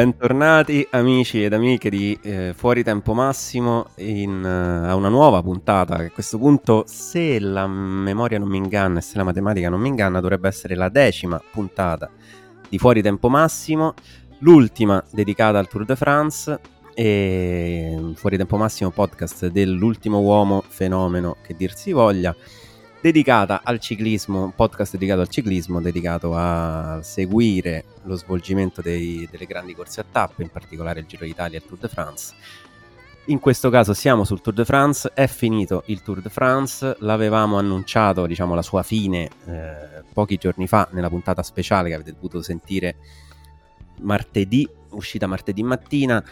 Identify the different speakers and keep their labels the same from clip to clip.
Speaker 1: Bentornati amici ed amiche di eh, Fuori Tempo Massimo in, uh, a una nuova puntata che a questo punto, se la memoria non mi inganna e se la matematica non mi inganna, dovrebbe essere la decima puntata di Fuori Tempo Massimo, l'ultima dedicata al Tour de France e Fuori Tempo Massimo podcast dell'ultimo uomo fenomeno che dir si voglia dedicata al ciclismo, un podcast dedicato al ciclismo, dedicato a seguire lo svolgimento dei, delle grandi corse a tappe, in particolare il Giro d'Italia e il Tour de France. In questo caso siamo sul Tour de France, è finito il Tour de France, l'avevamo annunciato, diciamo, la sua fine eh, pochi giorni fa nella puntata speciale che avete potuto sentire martedì, uscita martedì mattina.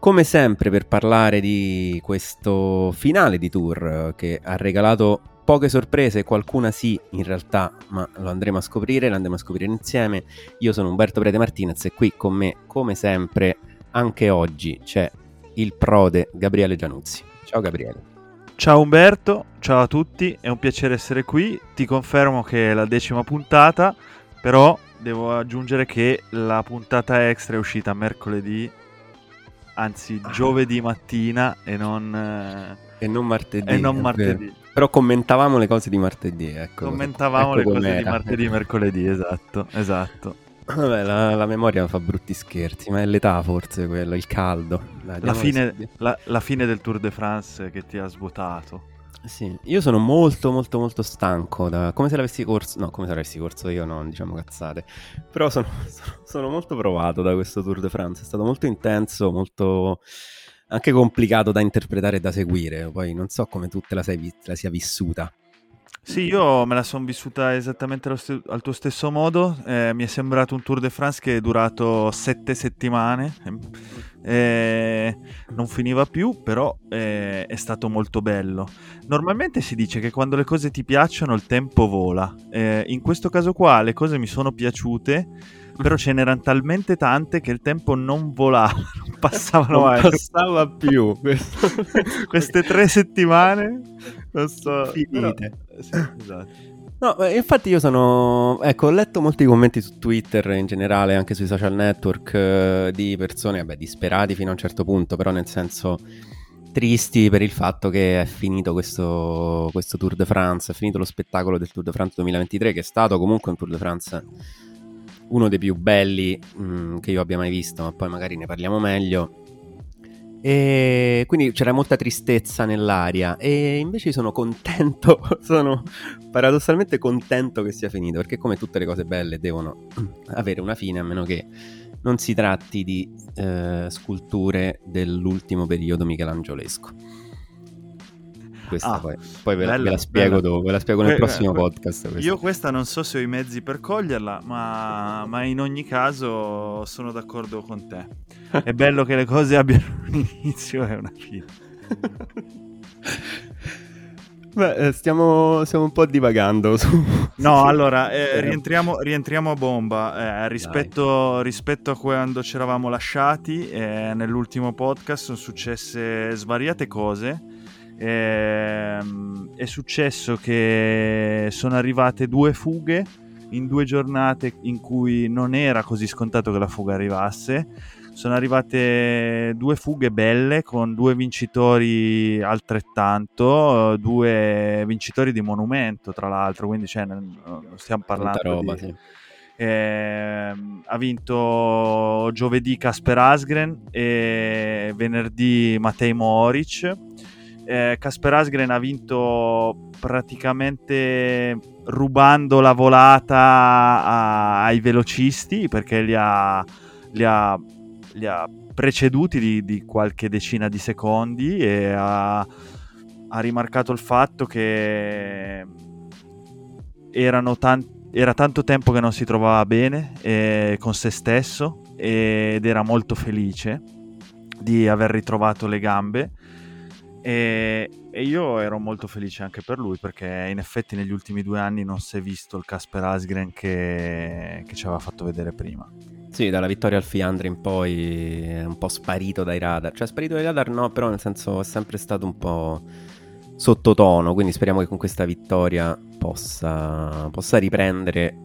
Speaker 1: Come sempre per parlare di questo finale di tour che ha regalato poche sorprese, qualcuna sì in realtà, ma lo andremo a scoprire, lo andremo a scoprire insieme. Io sono Umberto Prete Martinez e qui con me, come sempre, anche oggi c'è il prode Gabriele Gianuzzi. Ciao Gabriele.
Speaker 2: Ciao Umberto, ciao a tutti, è un piacere essere qui. Ti confermo che è la decima puntata, però devo aggiungere che la puntata extra è uscita mercoledì, anzi giovedì mattina e non,
Speaker 1: e non martedì.
Speaker 2: E non martedì.
Speaker 1: Però commentavamo le cose di martedì, ecco.
Speaker 2: Commentavamo ecco le cose di martedì e mercoledì, esatto, esatto.
Speaker 1: Vabbè, la, la, memoria fa brutti scherzi, ma è l'età forse quello, il caldo.
Speaker 2: Dai, la, fine, la, la, fine, del Tour de France che ti ha svuotato.
Speaker 1: Sì, io sono molto molto molto stanco, da, come se l'avessi corso, no, come se l'avessi corso io, no, diciamo cazzate. Però sono, sono, sono molto provato da questo Tour de France, è stato molto intenso, molto anche complicato da interpretare e da seguire. Poi non so come tu te la, sei, la sia vissuta.
Speaker 2: Sì, io me la sono vissuta esattamente st- al tuo stesso modo. Eh, mi è sembrato un Tour de France che è durato sette settimane. Eh, non finiva più, però eh, è stato molto bello. Normalmente si dice che quando le cose ti piacciono il tempo vola. Eh, in questo caso qua le cose mi sono piaciute però ce n'erano talmente tante che il tempo non volava, non passavano
Speaker 1: mai. Non passava più.
Speaker 2: Queste tre settimane non so.
Speaker 1: Finite. Però, sì, esatto. No, infatti io sono... Ecco, ho letto molti commenti su Twitter in generale, anche sui social network, eh, di persone, vabbè, disperati fino a un certo punto, però nel senso tristi per il fatto che è finito questo, questo Tour de France, è finito lo spettacolo del Tour de France 2023, che è stato comunque un Tour de France uno dei più belli mh, mm, che io abbia mai visto, ma poi magari ne parliamo meglio. E quindi c'era molta tristezza nell'aria e invece sono contento, sono paradossalmente contento che sia finito, perché come tutte le cose belle devono avere una fine, a meno che non si tratti di eh, sculture dell'ultimo periodo michelangiolesco. Questa ah, poi, poi ve, bella, ve, la spiego dopo, ve la spiego nel que- prossimo que- podcast.
Speaker 2: Questa. Io questa non so se ho i mezzi per coglierla, ma, ma in ogni caso sono d'accordo con te. È bello che le cose abbiano un inizio e una fine.
Speaker 1: Beh, eh, stiamo, stiamo, un po' divagando. Su...
Speaker 2: No, allora, eh, rientriamo, rientriamo, a bomba. Eh, rispetto, rispetto, a quando ci eravamo lasciati, eh, nell'ultimo podcast sono successe svariate cose ehm, è successo che sono arrivate due fughe in due giornate in cui non era così scontato che la fuga arrivasse. Sono arrivate due fughe belle con due vincitori altrettanto, due vincitori di monumento tra l'altro, quindi cioè, non stiamo parlando roba, di... Sì. Eh, ha vinto giovedì Casper Asgren e venerdì Matej Moric eh, Kasper Asgren ha vinto praticamente rubando la volata a, ai velocisti perché li ha, li ha, li ha preceduti di, di, qualche decina di secondi e ha, ha rimarcato il fatto che tan- era tanto tempo che non si trovava bene eh, con se stesso ed era molto felice di aver ritrovato le gambe e, e, io ero molto felice anche per lui perché in effetti negli ultimi due anni non si è visto il Casper Asgren che, che ci aveva fatto vedere prima.
Speaker 1: Sì, dalla vittoria al Fiandre in poi è un po' sparito dai radar. Cioè, sparito dai radar no, però nel senso è sempre stato un po' sottotono, quindi speriamo che con questa vittoria possa, possa riprendere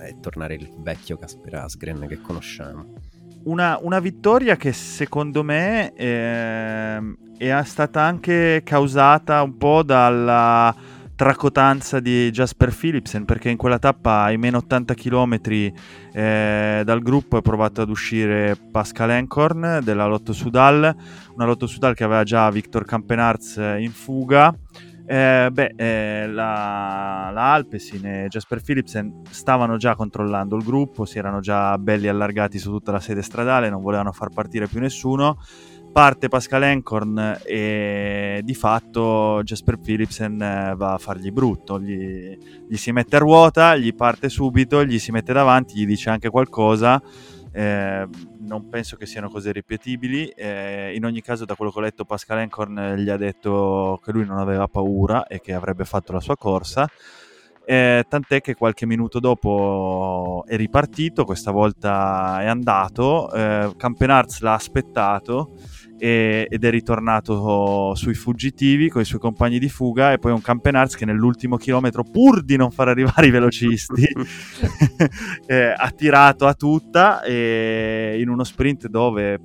Speaker 1: e tornare il vecchio Casper Asgren che conosciamo.
Speaker 2: Una, una, vittoria che secondo me eh, è stata anche causata un po' dalla tracotanza di Jasper Philipsen perché in quella tappa ai meno 80 km eh, dal gruppo è provato ad uscire Pascal Encorn della Lotto Sudal, una Lotto Sudal che aveva già Victor Campenarz in fuga. Eh, beh, eh, la, la, Alpecin e Jasper Philipsen stavano già controllando il gruppo, si erano già belli allargati su tutta la sede stradale, non volevano far partire più nessuno parte Pascal Encorn e di fatto Jasper Philipsen eh, va a fargli brutto, gli, gli, si mette a ruota, gli parte subito, gli si mette davanti, gli dice anche qualcosa. Eh, non penso che siano cose ripetibili. Eh, in ogni caso, da quello che ho letto, Pascal Encorn gli ha detto che lui non aveva paura e che avrebbe fatto la sua corsa. Eh, tant'è che qualche minuto dopo è ripartito, questa volta è andato, eh, Campenarz l'ha aspettato e, ed è ritornato sui fuggitivi con i suoi compagni di fuga e poi un Campenarz che nell'ultimo chilometro pur di non far arrivare i velocisti eh, ha tirato a tutta e in uno sprint dove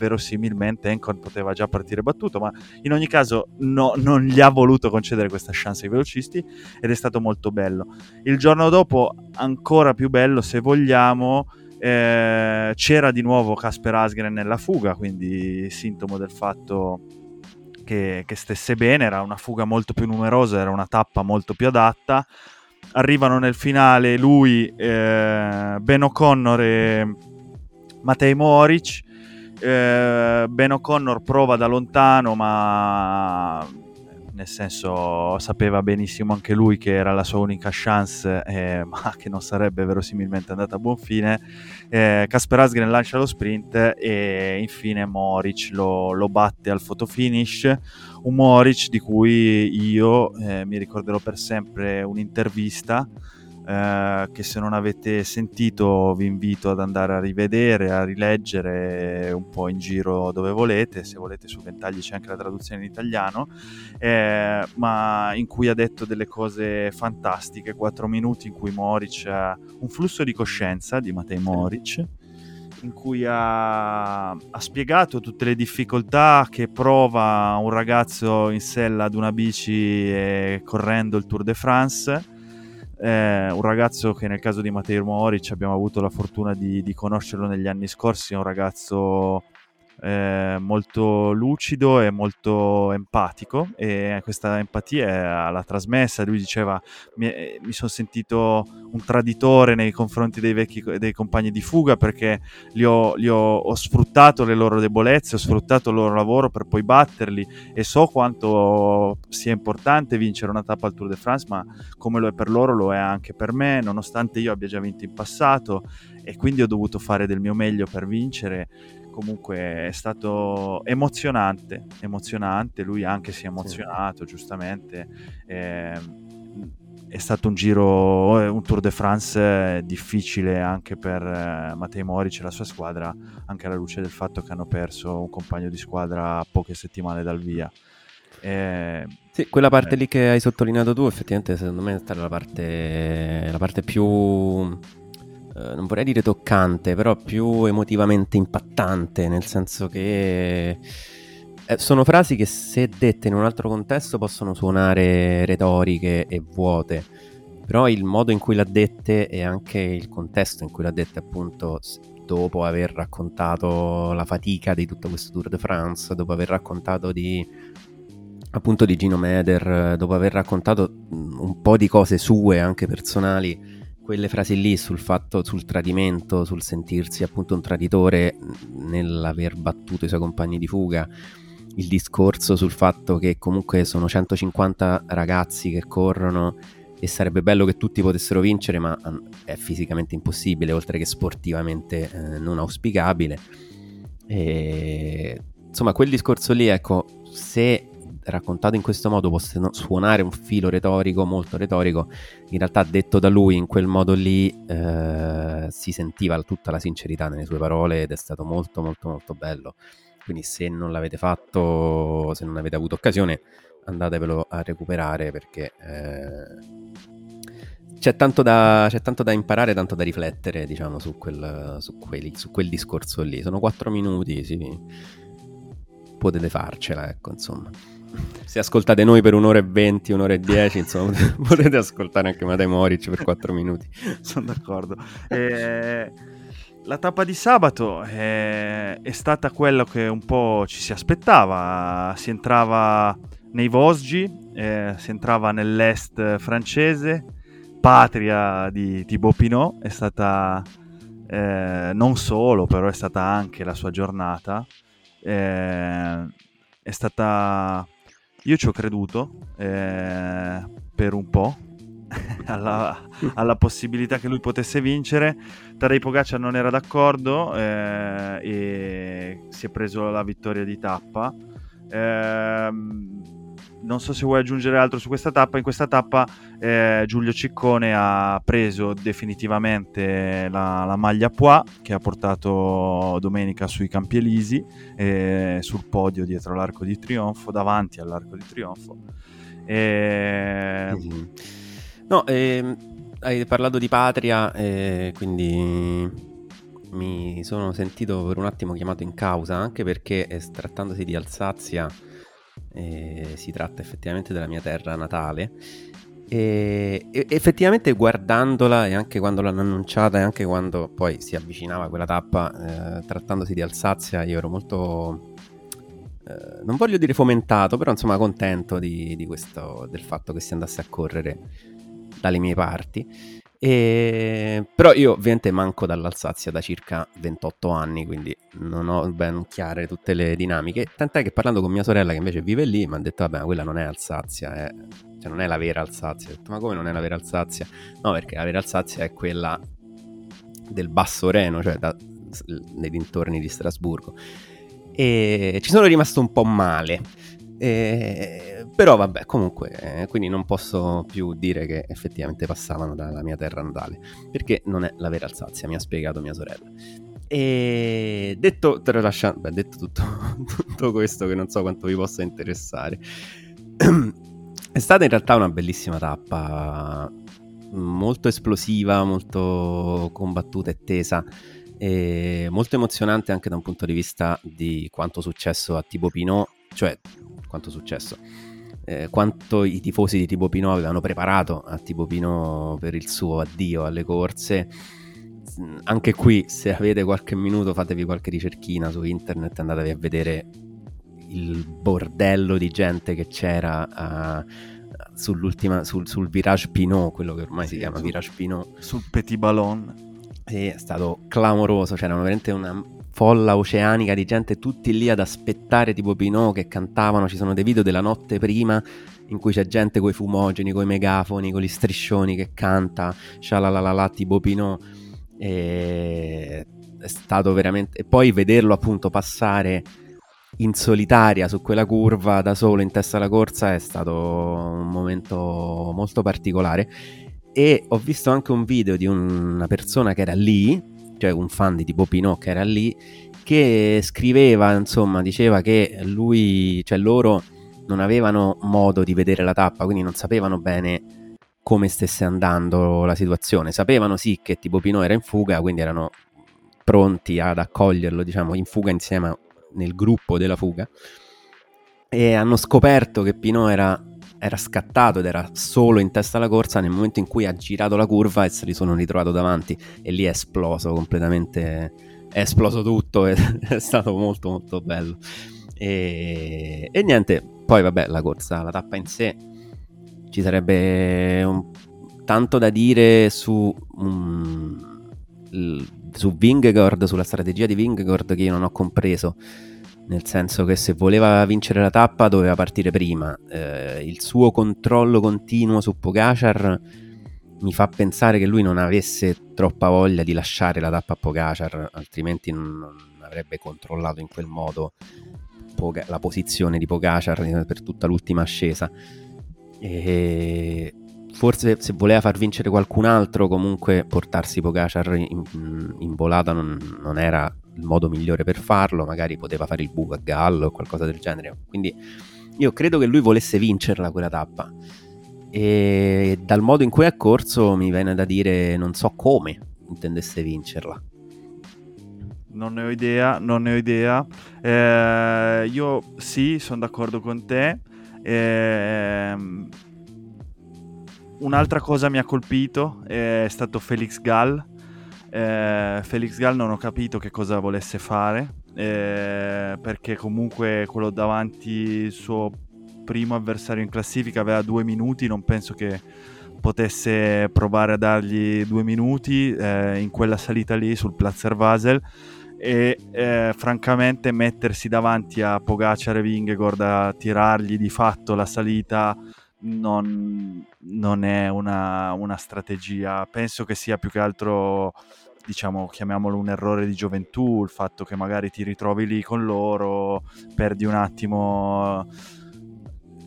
Speaker 2: verosimilmente Encon poteva già partire battuto, ma in ogni caso no, non gli ha voluto concedere questa chance ai velocisti ed è stato molto bello. Il giorno dopo, ancora più bello se vogliamo, eh, c'era di nuovo Casper Asgren nella fuga, quindi sintomo del fatto che, che, stesse bene, era una fuga molto più numerosa, era una tappa molto più adatta. Arrivano nel finale lui, eh, Ben O'Connor e Matej Moric. Eh, ben O'Connor prova da lontano, ma nel senso sapeva benissimo anche lui che era la sua unica chance, eh, ma che non sarebbe verosimilmente andata a buon fine. Eh, Kasper Asgren lancia lo sprint e infine Moric lo, lo batte al fotofinish. Un Moric di cui io eh, mi ricorderò per sempre un'intervista eh, che se non avete sentito vi invito ad andare a rivedere, a rileggere un po' in giro dove volete, se volete su Ventagli c'è anche la traduzione in italiano, eh, ma in cui ha detto delle cose fantastiche, quattro minuti in cui Moric ha un flusso di coscienza di Matei Moric in cui ha, ha, spiegato tutte le difficoltà che prova un ragazzo in sella ad una bici e correndo il Tour de France eh, un ragazzo che nel caso di Matteo Moric abbiamo avuto la fortuna di, di conoscerlo negli anni scorsi, è un ragazzo eh, molto lucido e molto empatico. E questa empatia l'ha trasmessa. Lui diceva: Mi, mi sono sentito un traditore nei confronti dei vecchi dei compagni di fuga perché li ho, li ho, ho sfruttato le loro debolezze, ho sfruttato il loro lavoro per poi batterli. E so quanto sia importante vincere una tappa al Tour de France, ma come lo è per loro, lo è anche per me, nonostante io abbia già vinto in passato. E quindi ho dovuto fare del mio meglio per vincere comunque è stato emozionante, emozionante, lui anche si è emozionato sì. giustamente. Eh, è stato un giro, eh, un Tour de France difficile anche per eh, Matteo Moric e la sua squadra, anche alla luce del fatto che hanno perso un compagno di squadra poche settimane dal via.
Speaker 1: Eh, sì, quella parte eh, lì che hai sottolineato tu, effettivamente, secondo me è stata la parte, la parte più eh, non vorrei dire toccante, però più emotivamente impattante, nel senso che eh, sono frasi che se dette in un altro contesto possono suonare retoriche e vuote, però il modo in cui l'ha dette e anche il contesto in cui l'ha dette appunto dopo aver raccontato la fatica di tutto questo Tour de France, dopo aver raccontato di appunto di Gino Meder, dopo aver raccontato un po' di cose sue anche personali quelle frasi lì sul fatto, sul tradimento, sul sentirsi appunto un traditore nell'aver battuto i suoi compagni di fuga, il discorso sul fatto che comunque sono 150 ragazzi che corrono e sarebbe bello che tutti potessero vincere, ma è fisicamente impossibile, oltre che sportivamente eh, non auspicabile. E, insomma, quel discorso lì, ecco, se raccontato in questo modo possa suonare un filo retorico, molto retorico, in realtà detto da lui in quel modo lì eh, si sentiva tutta la sincerità nelle sue parole ed è stato molto molto molto bello. Quindi se non l'avete fatto, se non avete avuto occasione, andatevelo a recuperare perché eh, c'è, tanto da, c'è tanto da imparare, tanto da riflettere, diciamo, su quel, su, quelli, su quel discorso lì. Sono quattro minuti, sì. Potete farcela, ecco, insomma. Se ascoltate noi per un'ora e venti, un'ora e dieci, insomma, potete ascoltare anche Matei Moric per quattro minuti.
Speaker 2: Sono d'accordo. Eh, la tappa di sabato è, è, stata quello che un po' ci si aspettava. Si entrava nei Vosgi, eh, si entrava nell'est francese, patria di Thibaut Pinot, è stata eh, non solo, però è stata anche la sua giornata. Eh, è stata... Io ci ho creduto eh, per un po', alla, alla, possibilità che lui potesse vincere. Tadej Pogacar non era d'accordo eh, e si è preso la vittoria di tappa. Eh, non so se vuoi aggiungere altro su questa tappa. In questa tappa eh, Giulio Ciccone ha preso definitivamente la, la, maglia Poix che ha portato domenica sui Campi Elisi, eh, sul podio dietro l'Arco di Trionfo, davanti all'Arco di Trionfo.
Speaker 1: E... No, eh, hai parlato di patria, eh, quindi mi sono sentito per un attimo chiamato in causa, anche perché eh, trattandosi di Alsazia eh, si tratta effettivamente della mia terra natale. E, effettivamente guardandola e anche quando l'hanno annunciata e anche quando poi si avvicinava quella tappa, eh, trattandosi di Alsazia, io ero molto, eh, non voglio dire fomentato, però insomma contento di, di questo, del fatto che si andasse a correre dalle mie parti. E... Però io ovviamente manco dall'Alsazia da circa 28 anni, quindi non ho ben chiare tutte le dinamiche. Tant'è che parlando con mia sorella che invece vive lì, mi ha detto, vabbè, quella non è Alsazia, è... cioè non è la vera Alsazia. Ho detto, ma come non è la vera Alsazia? No, perché la vera Alsazia è quella del Basso Reno, cioè da... nei dintorni di Strasburgo. E ci sono rimasto un po' male e, però vabbè, comunque, eh, quindi non posso più dire che effettivamente passavano dalla mia terra natale, perché non è la vera Alsazia, mi ha spiegato mia sorella. E detto, tralasciando, beh, detto tutto, tutto questo che non so quanto vi possa interessare, è stata in realtà una bellissima tappa, molto esplosiva, molto combattuta e tesa. Molto emozionante anche da un punto di vista di quanto successo a Tipo Pinot, cioè quanto successo. Eh, quanto i tifosi di Tipo Pino avevano preparato a Tipo Pino per il suo addio alle corse. Anche qui, se avete qualche minuto, fatevi qualche ricerchina su internet, andatevi a vedere il bordello di gente che c'era a, sull'ultima, sul, sul, Virage Pinot, quello che ormai sì, si chiama su, Virage Pinot.
Speaker 2: Sul Petit Ballon.
Speaker 1: Sì, è stato clamoroso, c'erano veramente una folla oceanica di gente tutti lì ad aspettare tipo Pinot che cantavano, ci sono dei video della notte prima in cui c'è gente coi fumogeni, coi megafoni, con gli striscioni che canta, scialalalala tipo Pinot e è stato veramente e poi vederlo appunto passare in solitaria su quella curva da solo in testa alla corsa è stato un momento molto particolare. E ho visto anche un video di una persona che era lì cioè un fan di tipo Pinot che era lì, che scriveva, insomma, diceva che lui, cioè loro non avevano modo di vedere la tappa, quindi non sapevano bene come stesse andando la situazione. Sapevano sì che tipo Pinot era in fuga, quindi erano pronti ad accoglierlo, diciamo, in fuga insieme nel gruppo della fuga. E hanno scoperto che Pinot era era scattato ed era solo in testa alla corsa nel momento in cui ha girato la curva e se li sono ritrovato davanti. E lì è esploso completamente, è esploso tutto, è, è stato molto molto bello. E, e, niente, poi vabbè la corsa, la tappa in sé, ci sarebbe un, tanto da dire su, um, su Vingegaard, sulla strategia di Vingegaard che io non ho compreso nel senso che se voleva vincere la tappa doveva partire prima. Eh, il suo controllo continuo su Pogacar mi fa pensare che lui non avesse troppa voglia di lasciare la tappa a Pogacar, altrimenti non, avrebbe controllato in quel modo Poga- la posizione di Pogacar per tutta l'ultima ascesa. E forse se voleva far vincere qualcun altro, comunque portarsi Pogacar in, in volata non, non era il modo migliore per farlo, magari poteva fare il buco a gallo o qualcosa del genere. Quindi io credo che lui volesse vincerla quella tappa. e dal modo in cui è corso mi viene da dire non so come intendesse vincerla.
Speaker 2: Non ne ho idea, non ne ho idea. Eh, io sì, sono d'accordo con te. Eh, un'altra cosa mi ha colpito è stato Felix Gall. Eh, Felix Gall non ho capito che cosa volesse fare, eh, perché comunque quello davanti, il suo primo avversario in classifica, aveva due minuti, non penso che potesse provare a dargli due minuti eh, in quella salita lì sul Platzer Basel e eh, francamente mettersi davanti a Pogacar e Vingegaard a tirargli di fatto la salita non, non è una, una, strategia. Penso che sia più che altro diciamo chiamiamolo un errore di gioventù il fatto che magari ti ritrovi lì con loro perdi un attimo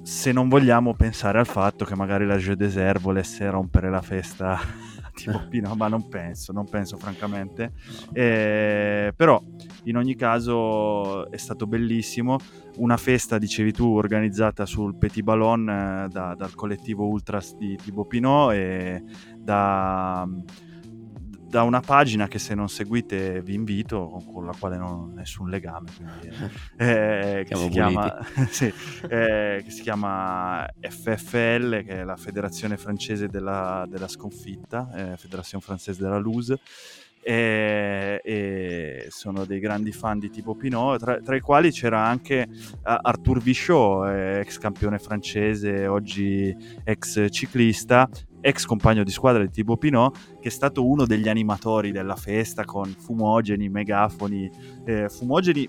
Speaker 2: se non vogliamo pensare al fatto che magari la Jeu Desert volesse rompere la festa tipo Pino, ma non penso, non penso francamente. Eh, però in ogni caso è stato bellissimo. Una festa, dicevi tu, organizzata sul Petit Ballon eh, da, dal collettivo Ultras di Thibaut Pinot e da da una pagina che se non seguite vi invito, con la quale non ho nessun legame, quindi, eh, che, si chiama, sì, eh, che, si chiama, FFL, che è la Federazione Francese della, della Sconfitta, eh, Federazione Francese della Lose, e, e, sono dei grandi fan di tipo Pinot, tra, tra i quali c'era anche uh, Arthur Vichot, eh, ex campione francese, oggi ex ciclista, ex compagno di squadra di Thibaut Pinot, che è stato uno degli animatori della festa con fumogeni, megafoni, eh, fumogeni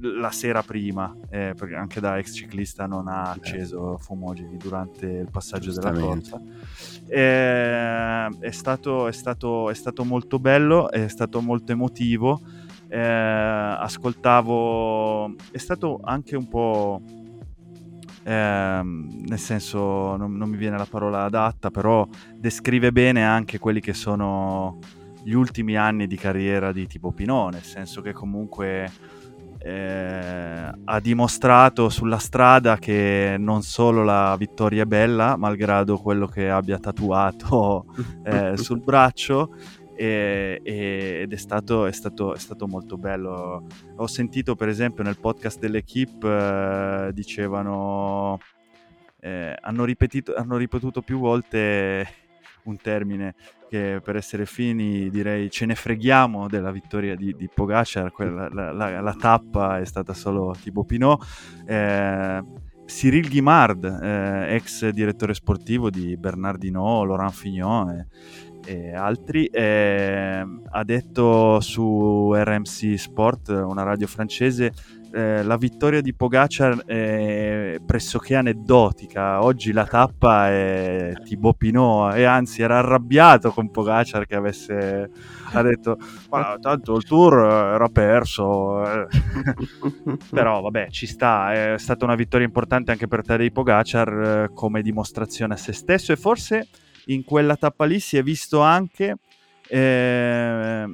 Speaker 2: la sera prima, eh, perché anche da ex ciclista non ha acceso fumogeni durante il passaggio della corsa. Eh, è, stato, è, stato, è stato molto bello, è stato molto emotivo. Eh, ascoltavo, è stato anche un po' eh, nel senso non, non, mi viene la parola adatta, però descrive bene anche quelli che sono gli ultimi anni di carriera di tipo Pinot, nel senso che comunque eh, ha dimostrato sulla strada che non solo la vittoria è bella, malgrado quello che abbia tatuato eh, sul braccio, e, e, ed è stato, è, stato, è stato, molto bello. Ho sentito per esempio nel podcast dell'equipe eh, dicevano, eh, hanno, ripetito, hanno ripetuto più volte un termine che per essere fini direi ce ne freghiamo della vittoria di, di Pogacar, quella, la, la, la, tappa è stata solo tipo Pinot. Eh, Cyril Guimard, eh, ex direttore sportivo di Bernardino, Laurent Fignon, eh, e altri, eh, ha detto su RMC Sport, una radio francese, eh, la vittoria di Pogacar è pressoché aneddotica. Oggi la tappa è Thibaut Pinot e anzi era arrabbiato con Pogacar che avesse ha detto ma tanto il tour era perso eh. però vabbè ci sta è stata una vittoria importante anche per Tadej Pogacar eh, come dimostrazione a se stesso e forse in quella tappa lì si è visto anche eh,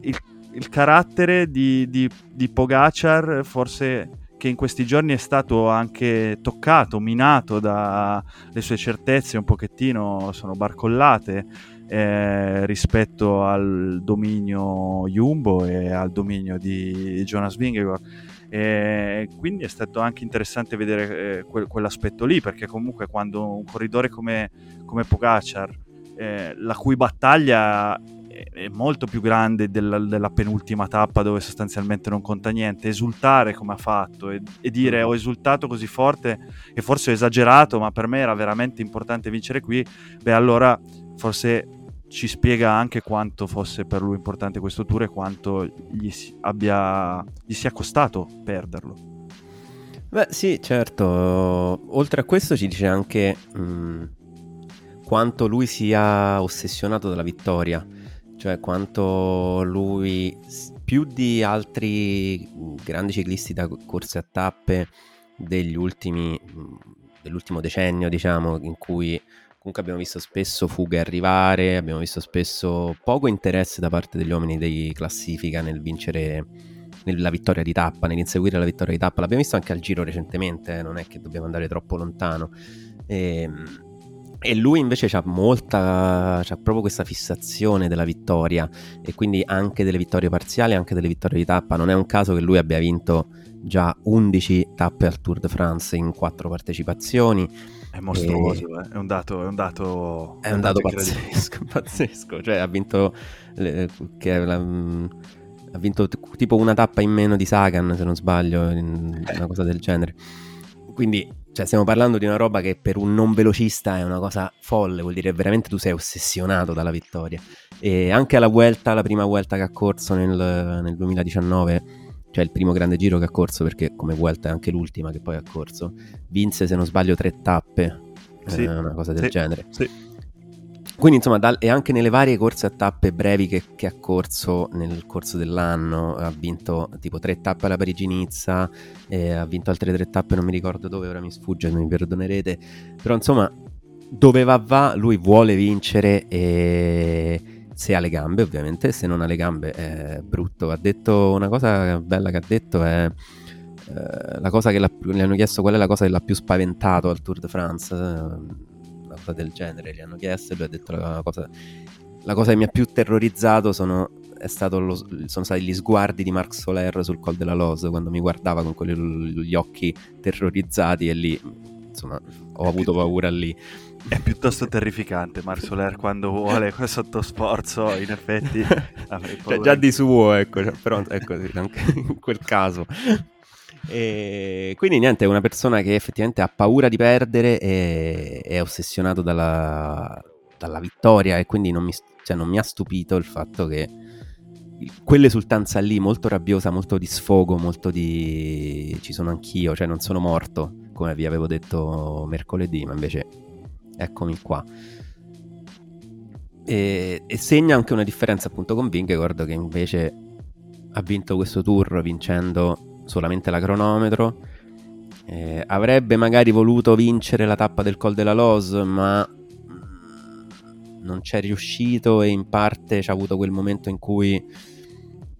Speaker 2: il, il, carattere di, di, di Pogacar, forse che in questi giorni è stato anche toccato, minato dalle sue certezze un pochettino, sono barcollate eh, rispetto al dominio Jumbo e al dominio di Jonas Vingegaard. E quindi è stato anche interessante vedere eh, que- quell'aspetto lì, perché comunque quando un corridore come, come Pogacar, eh, la cui battaglia è molto più grande della, della, penultima tappa dove sostanzialmente non conta niente, esultare come ha fatto e, e, dire ho esultato così forte e forse ho esagerato, ma per me era veramente importante vincere qui, beh allora forse ci spiega anche quanto fosse per lui importante questo tour e quanto gli, si, abbia, gli sia costato perderlo.
Speaker 1: Beh sì, certo, oltre a questo ci dice anche mh, mm, quanto lui sia ossessionato dalla vittoria, cioè quanto lui, più di altri grandi ciclisti da corse a tappe degli ultimi, mm, dell'ultimo decennio, diciamo, in cui comunque abbiamo visto spesso fughe arrivare, abbiamo visto spesso poco interesse da parte degli uomini di classifica nel vincere nella vittoria di tappa, nell'inseguire la vittoria di tappa. L'abbiamo visto anche al giro recentemente, eh, non è che dobbiamo andare troppo lontano. E, ehm, E lui invece ha molta, c'ha proprio questa fissazione della vittoria e quindi anche delle vittorie parziali, anche delle vittorie di tappa. Non è un caso che lui abbia vinto già 11 tappe al Tour de France in quattro partecipazioni.
Speaker 2: È mostruoso, e... eh? è un dato, è un dato,
Speaker 1: è un dato, pazzesco, pazzesco. Cioè ha vinto, le, la, ha vinto tipo una tappa in meno di Sagan, se non sbaglio, una cosa del genere. Quindi cioè, stiamo parlando di una roba che per un non velocista è una cosa folle, vuol dire veramente tu sei ossessionato dalla vittoria. E anche alla Vuelta, la prima Vuelta che ha corso nel, nel 2019, cioè il primo grande giro che ha corso, perché come Vuelta è anche l'ultima che poi ha corso, vinse se non sbaglio tre tappe, sì. eh, una cosa del
Speaker 2: sì.
Speaker 1: genere.
Speaker 2: Sì.
Speaker 1: Quindi insomma, dal, e anche nelle varie corse a tappe brevi che, che, ha corso nel corso dell'anno, ha vinto tipo tre tappe alla Parigi-Nizza, ha vinto altre tre tappe, non mi ricordo dove, ora mi sfugge, mi perdonerete, però insomma, dove va va, lui vuole vincere e se ha le gambe ovviamente, se non ha le gambe è brutto. Ha detto una cosa bella che ha detto è... Eh, la cosa che gli hanno chiesto qual è la cosa che l'ha più spaventato al Tour de France cosa del genere, gli hanno chiesto e lui ha detto la cosa, la cosa che mi ha più terrorizzato sono, lo, sono stati gli sguardi di Marc Soler sul Col della Loz quando mi guardava con quelli, gli occhi terrorizzati e lì insomma ho avuto paura lì.
Speaker 2: È piuttosto terrificante Marc Soler quando vuole sotto sforzo, in effetti.
Speaker 1: cioè, già di suo, ecco, cioè, però ecco, anche in quel caso. E quindi niente, è una persona che effettivamente ha paura di perdere e è ossessionato dalla, dalla vittoria e quindi non mi, cioè non mi, ha stupito il fatto che quell'esultanza lì molto rabbiosa, molto di sfogo, molto di ci sono anch'io, cioè non sono morto come vi avevo detto mercoledì, ma invece eccomi qua. E, e segna anche una differenza appunto con Vingegaard che invece ha vinto questo tour vincendo solamente la cronometro. Eh, avrebbe magari voluto vincere la tappa del Col della Los, ma mm, non c'è riuscito e in parte c'è avuto quel momento in cui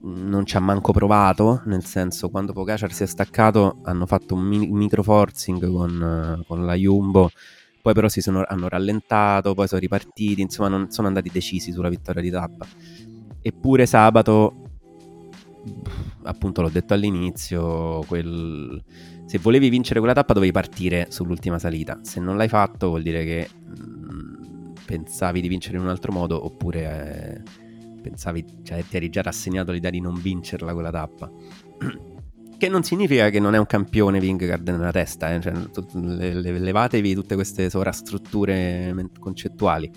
Speaker 1: non ci ha manco provato, nel senso quando Pogacar si è staccato hanno fatto un micro forcing con, con la Jumbo, poi però si sono, hanno rallentato, poi sono ripartiti, insomma non sono andati decisi sulla vittoria di tappa. Eppure sabato appunto l'ho detto all'inizio, quel... se volevi vincere quella tappa dovevi partire sull'ultima salita, se non l'hai fatto vuol dire che mh, mm, pensavi di vincere in un altro modo oppure eh, pensavi, cioè ti eri già rassegnato l'idea di non vincerla quella tappa. Che non significa che non è un campione Vingegaard nella testa, eh? cioè, le, le, levatevi tutte queste sovrastrutture concettuali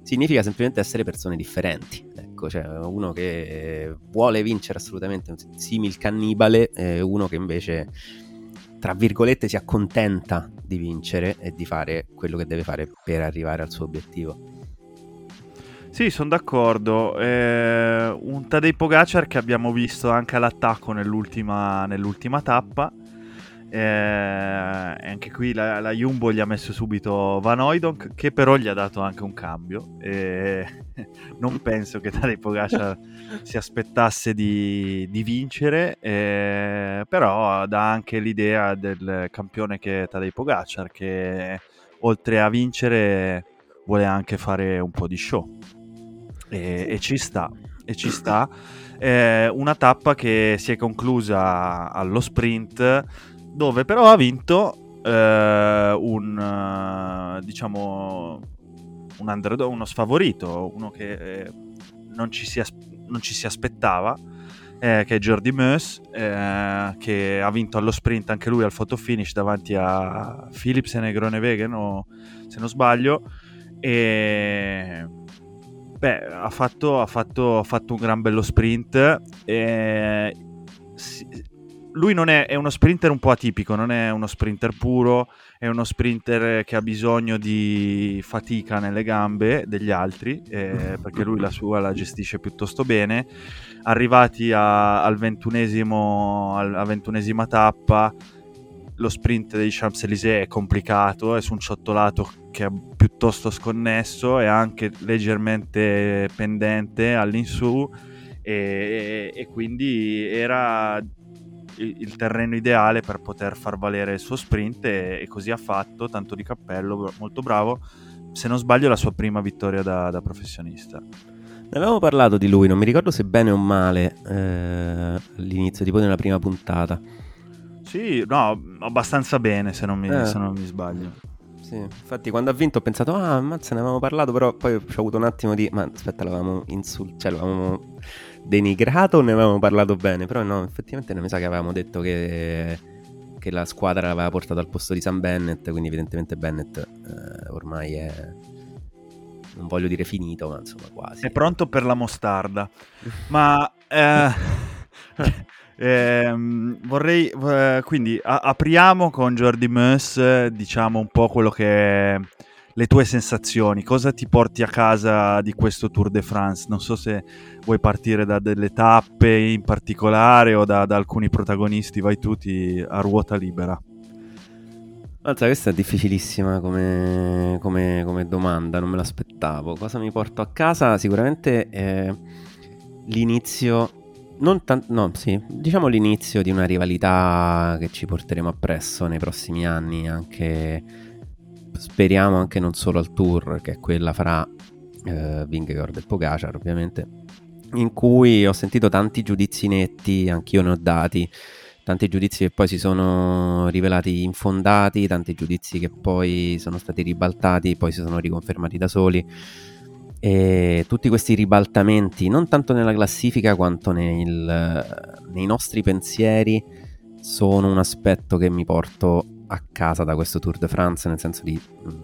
Speaker 1: significa semplicemente essere persone differenti. Ecco, cioè uno che vuole vincere assolutamente un simil cannibale e uno che invece, tra virgolette, si accontenta di vincere e di fare quello che deve fare per arrivare al suo obiettivo.
Speaker 2: Sì, sono d'accordo. Eh, un Tadej Pogacar che abbiamo visto anche all'attacco nell'ultima, nell'ultima tappa eh, anche qui la, la, Jumbo gli ha messo subito Van Oydonk, che però gli ha dato anche un cambio. Eh, non penso che Tadej Pogacar si aspettasse di, di vincere, eh, però dà anche l'idea del campione che è Tadej Pogacar, che oltre a vincere vuole anche fare un po' di show. E, e ci sta, e ci sta. Eh, una tappa che si è conclusa allo sprint dove però ha vinto eh, un, uh, diciamo, un underdog, uno sfavorito, uno che eh, non, ci si as- non, ci si aspettava, eh, che è Jordi Meus, eh, che ha vinto allo sprint anche lui al photo finish davanti a Philips e Negrone Vegan, se non sbaglio, e... Beh, ha fatto, ha, fatto, ha fatto, un gran bello sprint. E lui non è, è, uno sprinter un po' atipico, non è uno sprinter puro, è uno sprinter che ha bisogno di fatica nelle gambe degli altri, eh, perché lui la sua la gestisce piuttosto bene. Arrivati a, al ventunesimo, al, a ventunesima tappa, lo sprint dei Champs-Élysées è complicato, è su un ciottolato che è piuttosto sconnesso, è anche leggermente pendente all'insù e, e quindi era il terreno ideale per poter far valere il suo sprint e, e, così ha fatto, tanto di cappello, molto bravo. se non sbaglio, la sua prima vittoria da, da professionista.
Speaker 1: Ne avevamo parlato di lui, non mi ricordo se bene o male eh, all'inizio, tipo nella prima puntata.
Speaker 2: Sì, no, abbastanza bene se non mi, eh. se non mi sbaglio.
Speaker 1: Sì, infatti quando ha vinto ho pensato, ah, mazza, ne avevamo parlato, però poi ho avuto un attimo di, ma aspetta, l'avevamo insultato, cioè l'avevamo denigrato o ne avevamo parlato bene? Però no, effettivamente non mi sa che avevamo detto che, che la squadra l'aveva portato al posto di Sam Bennett, quindi evidentemente Bennett eh, ormai è, non voglio dire finito, ma insomma quasi.
Speaker 2: È pronto per la mostarda. ma... Eh... Eh, vorrei eh, quindi a- apriamo con Jordi Meus, diciamo un po' quello che è le tue sensazioni, cosa ti porti a casa di questo Tour de France? Non so se vuoi partire da delle tappe in particolare o da, da alcuni protagonisti, vai tutti a ruota libera.
Speaker 1: Alza, questa è difficilissima come, come, come, domanda, non me l'aspettavo. Cosa mi porto a casa? Sicuramente eh, l'inizio non tan- no, sì, diciamo l'inizio di una rivalità che ci porteremo appresso nei prossimi anni, anche speriamo anche non solo al tour, che è quella fra eh, Vingegaard e Pogacar, ovviamente, in cui ho sentito tanti giudizi netti, anch'io ne ho dati, tanti giudizi che poi si sono rivelati infondati, tanti giudizi che poi sono stati ribaltati, poi si sono riconfermati da soli e tutti questi ribaltamenti, non tanto nella classifica quanto nel, nei nostri pensieri, sono un aspetto che mi porto a casa da questo Tour de France, nel senso di mm,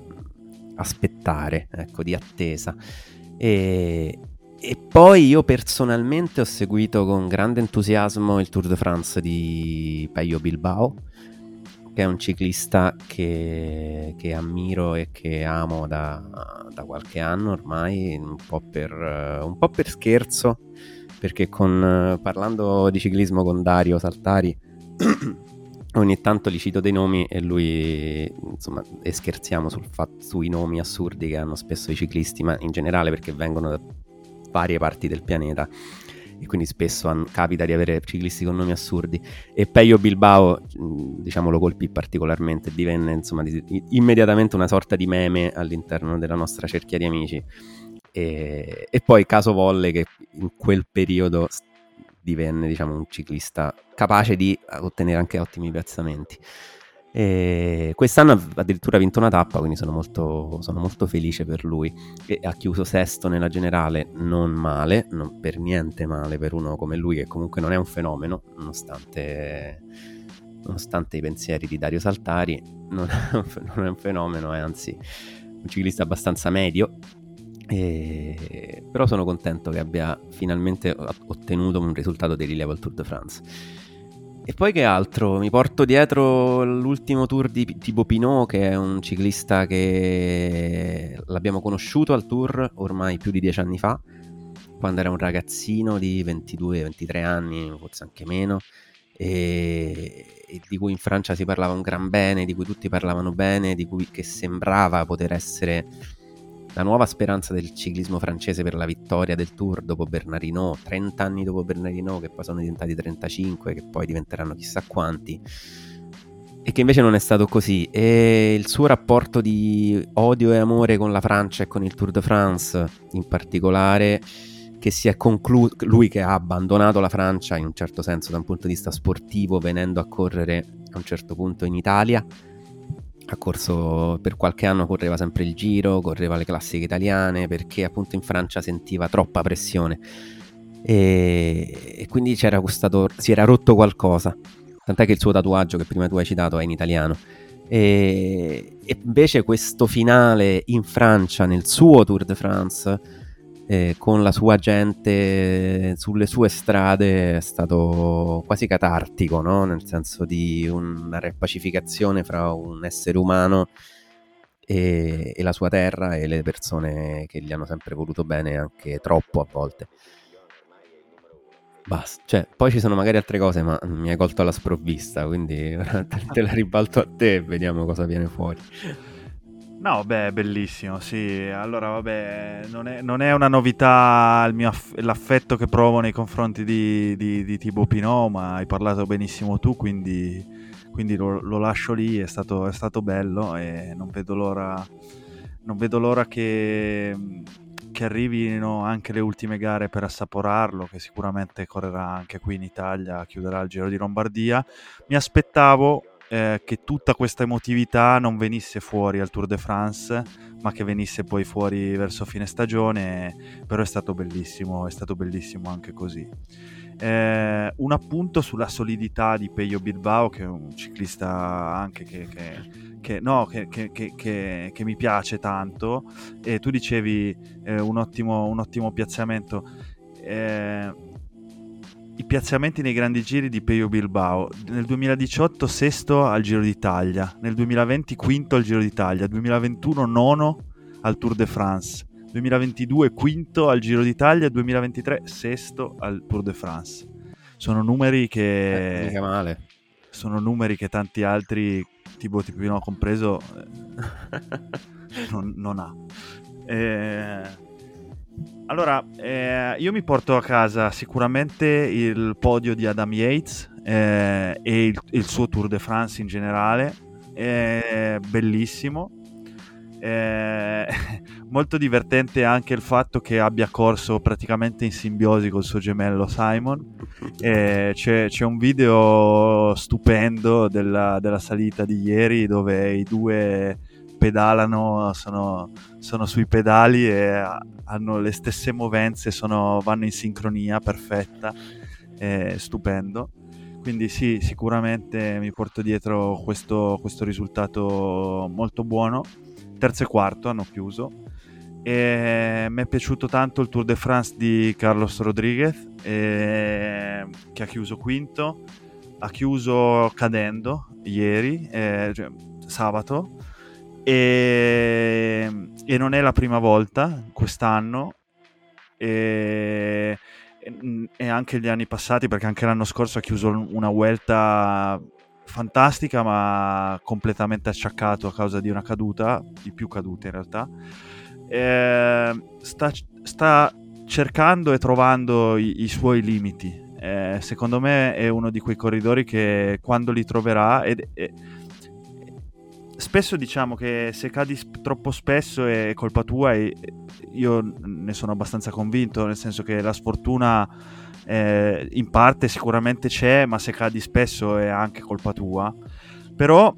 Speaker 1: aspettare, ecco, di attesa. E, e poi io personalmente ho seguito con grande entusiasmo il Tour de France di Peyo Bilbao che è un ciclista che, che ammiro e che amo da, da, qualche anno ormai, un po' per, un po per scherzo, perché con, parlando di ciclismo con Dario Saltari ogni tanto gli cito dei nomi e lui insomma e scherziamo fatto, sui nomi assurdi che hanno spesso i ciclisti ma in generale perché vengono da varie parti del pianeta e quindi spesso han, capita di avere ciclisti con nomi assurdi. E Peyo Bilbao, diciamo, lo colpì particolarmente, divenne insomma di, immediatamente una sorta di meme all'interno della nostra cerchia di amici. E, e poi caso volle che in quel periodo divenne diciamo, un ciclista capace di ottenere anche ottimi piazzamenti. E quest'anno ha addirittura vinto una tappa, quindi sono molto, sono molto, felice per lui. E ha chiuso sesto nella generale, non male, non per niente male per uno come lui, che comunque non è un fenomeno, nonostante, nonostante i pensieri di Dario Saltari, non è un, non è un fenomeno, è anzi un ciclista abbastanza medio. E... Però sono contento che abbia finalmente ottenuto un risultato di rilievo al Tour de France. E poi che altro? Mi porto dietro l'ultimo tour di Thibaut Pinot, che è un ciclista che l'abbiamo conosciuto al tour ormai più di dieci anni fa, quando era un ragazzino di 22-23 anni, forse anche meno, e, e, di cui in Francia si parlava un gran bene, di cui tutti parlavano bene, di cui che sembrava poter essere la nuova speranza del ciclismo francese per la vittoria del Tour dopo Bernardino, 30 anni dopo Bernardino, che poi sono diventati 35, che poi diventeranno chissà quanti, e che invece non è stato così. E il suo rapporto di odio e amore con la Francia e con il Tour de France in particolare, che si è concluso, lui che ha abbandonato la Francia in un certo senso da un punto di vista sportivo, venendo a correre a un certo punto in Italia ha corso per qualche anno correva sempre il giro, correva le classiche italiane perché appunto in Francia sentiva troppa pressione e, e quindi c'era questo, si era rotto qualcosa. Tant'è che il suo tatuaggio che prima tu hai citato è in italiano. E, e invece questo finale in Francia nel suo Tour de France eh, con la sua gente sulle sue strade è stato quasi catartico, no? nel senso di una repacificazione fra un essere umano e, e, la sua terra e le persone che gli hanno sempre voluto bene, anche troppo a volte. Basta, cioè, poi ci sono magari altre cose, ma mi hai colto alla sprovvista, quindi te la ribalto a te e vediamo cosa viene fuori.
Speaker 2: No, beh, bellissimo, sì. Allora, vabbè, non è, non è una novità aff- l'affetto che provo nei confronti di, di, di Thibaut Pinot, ma hai parlato benissimo tu, quindi, quindi lo, lo, lascio lì, è stato, è stato, bello e non vedo l'ora non vedo l'ora che, che arrivino anche le ultime gare per assaporarlo, che sicuramente correrà anche qui in Italia, chiuderà il Giro di Lombardia. Mi aspettavo eh, che tutta questa emotività non venisse fuori al Tour de France, ma che venisse poi fuori verso fine stagione, però è stato bellissimo, è stato bellissimo anche così. Eh, un appunto sulla solidità di Peyo Bilbao, che è un ciclista anche che, che, che, no, che mi piace tanto, e tu dicevi eh, un, ottimo, un, ottimo, piazzamento. Eh, I piazzamenti nei grandi giri di Peyo Bilbao. Nel 2018 sesto al Giro d'Italia, nel 2020 quinto al Giro d'Italia, 2021 nono al Tour de France. 2022 quinto al Giro d'Italia, 2023 sesto al Tour de France. Sono numeri che...
Speaker 1: Eh, male.
Speaker 2: Sono numeri che tanti altri, tipo Tipino compreso, non, non, ha. Eh, allora, eh, io mi porto a casa sicuramente il podio di Adam Yates eh, e il, il, suo Tour de France in generale. È bellissimo eh, molto divertente anche il fatto che abbia corso praticamente in simbiosi col suo gemello Simon. Eh, c'è, c'è, un video stupendo della, della, salita di ieri dove i due pedalano, sono, sono sui pedali e hanno le stesse movenze, sono, vanno in sincronia perfetta. Eh, stupendo. Quindi sì, sicuramente mi porto dietro questo, questo risultato molto buono terzo e quarto hanno chiuso. E mi è piaciuto tanto il Tour de France di Carlos Rodriguez, eh, che ha chiuso quinto. Ha chiuso cadendo ieri, eh, cioè, sabato, e, e, non è la prima volta quest'anno. E, e anche gli anni passati, perché anche l'anno scorso ha chiuso una Vuelta fantastica ma completamente acciaccato a causa di una caduta, di più cadute in realtà. Eh, sta, sta, cercando e trovando i, i suoi limiti. Eh, secondo me è uno di quei corridori che quando li troverà ed, e, spesso diciamo che se cadi troppo spesso è colpa tua e io ne sono abbastanza convinto, nel senso che la sfortuna eh, in parte sicuramente c'è, ma se cadi spesso è anche colpa tua. Però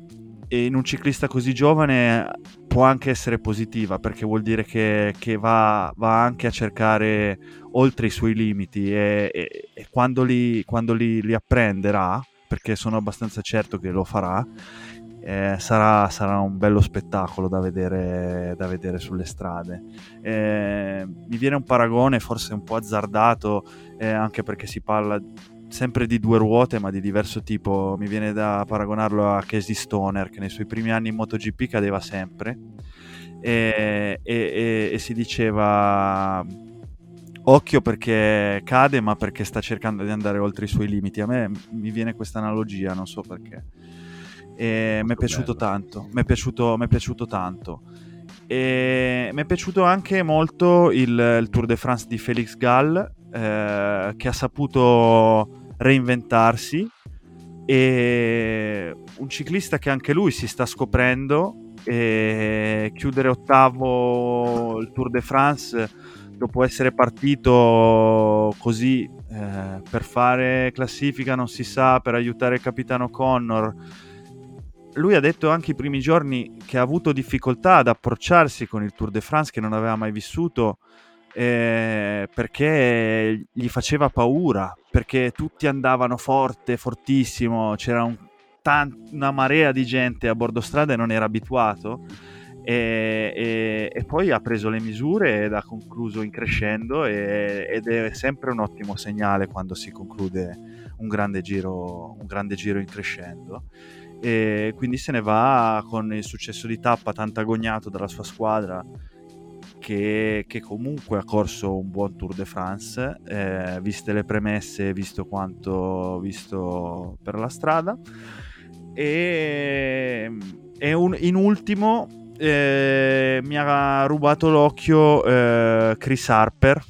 Speaker 2: in un ciclista così giovane può anche essere positiva perché vuol dire che, che va, va, anche a cercare oltre i suoi limiti e, e, e quando, li, quando li, li apprenderà, perché sono abbastanza certo che lo farà, eh, sarà, sarà, un bello spettacolo da vedere, da vedere sulle strade. Eh, mi viene un paragone forse un po' azzardato, eh, anche perché si parla sempre di due ruote ma di diverso tipo. Mi viene da paragonarlo a Casey Stoner che nei suoi primi anni in MotoGP cadeva sempre e, e, e si diceva occhio perché cade ma perché sta cercando di andare oltre i suoi limiti. A me mi viene questa analogia, non so perché e mi è piaciuto bello. tanto, mi è piaciuto, piaciuto tanto. E mi è piaciuto anche molto il, il Tour de France di Felix Gall, eh, che ha saputo reinventarsi. E un ciclista che anche lui si sta scoprendo. E chiudere ottavo il Tour de France dopo essere partito così eh, per fare classifica, non si sa, per aiutare il capitano Connor lui ha detto anche i primi giorni che ha avuto difficoltà ad approcciarsi con il Tour de France che non aveva mai vissuto eh, perché gli faceva paura, perché tutti andavano forte, fortissimo, c'era un, tan- una marea di gente a bordo strada e non era abituato. E, e, e, poi ha preso le misure ed ha concluso in crescendo e, ed è sempre un ottimo segnale quando si conclude un grande giro, un grande giro in crescendo e quindi se ne va con il successo di tappa tanto agognato dalla sua squadra che, che comunque ha corso un buon Tour de France eh, viste le premesse visto quanto visto per la strada. E, e un, in ultimo eh, mi ha rubato l'occhio eh, Chris Harper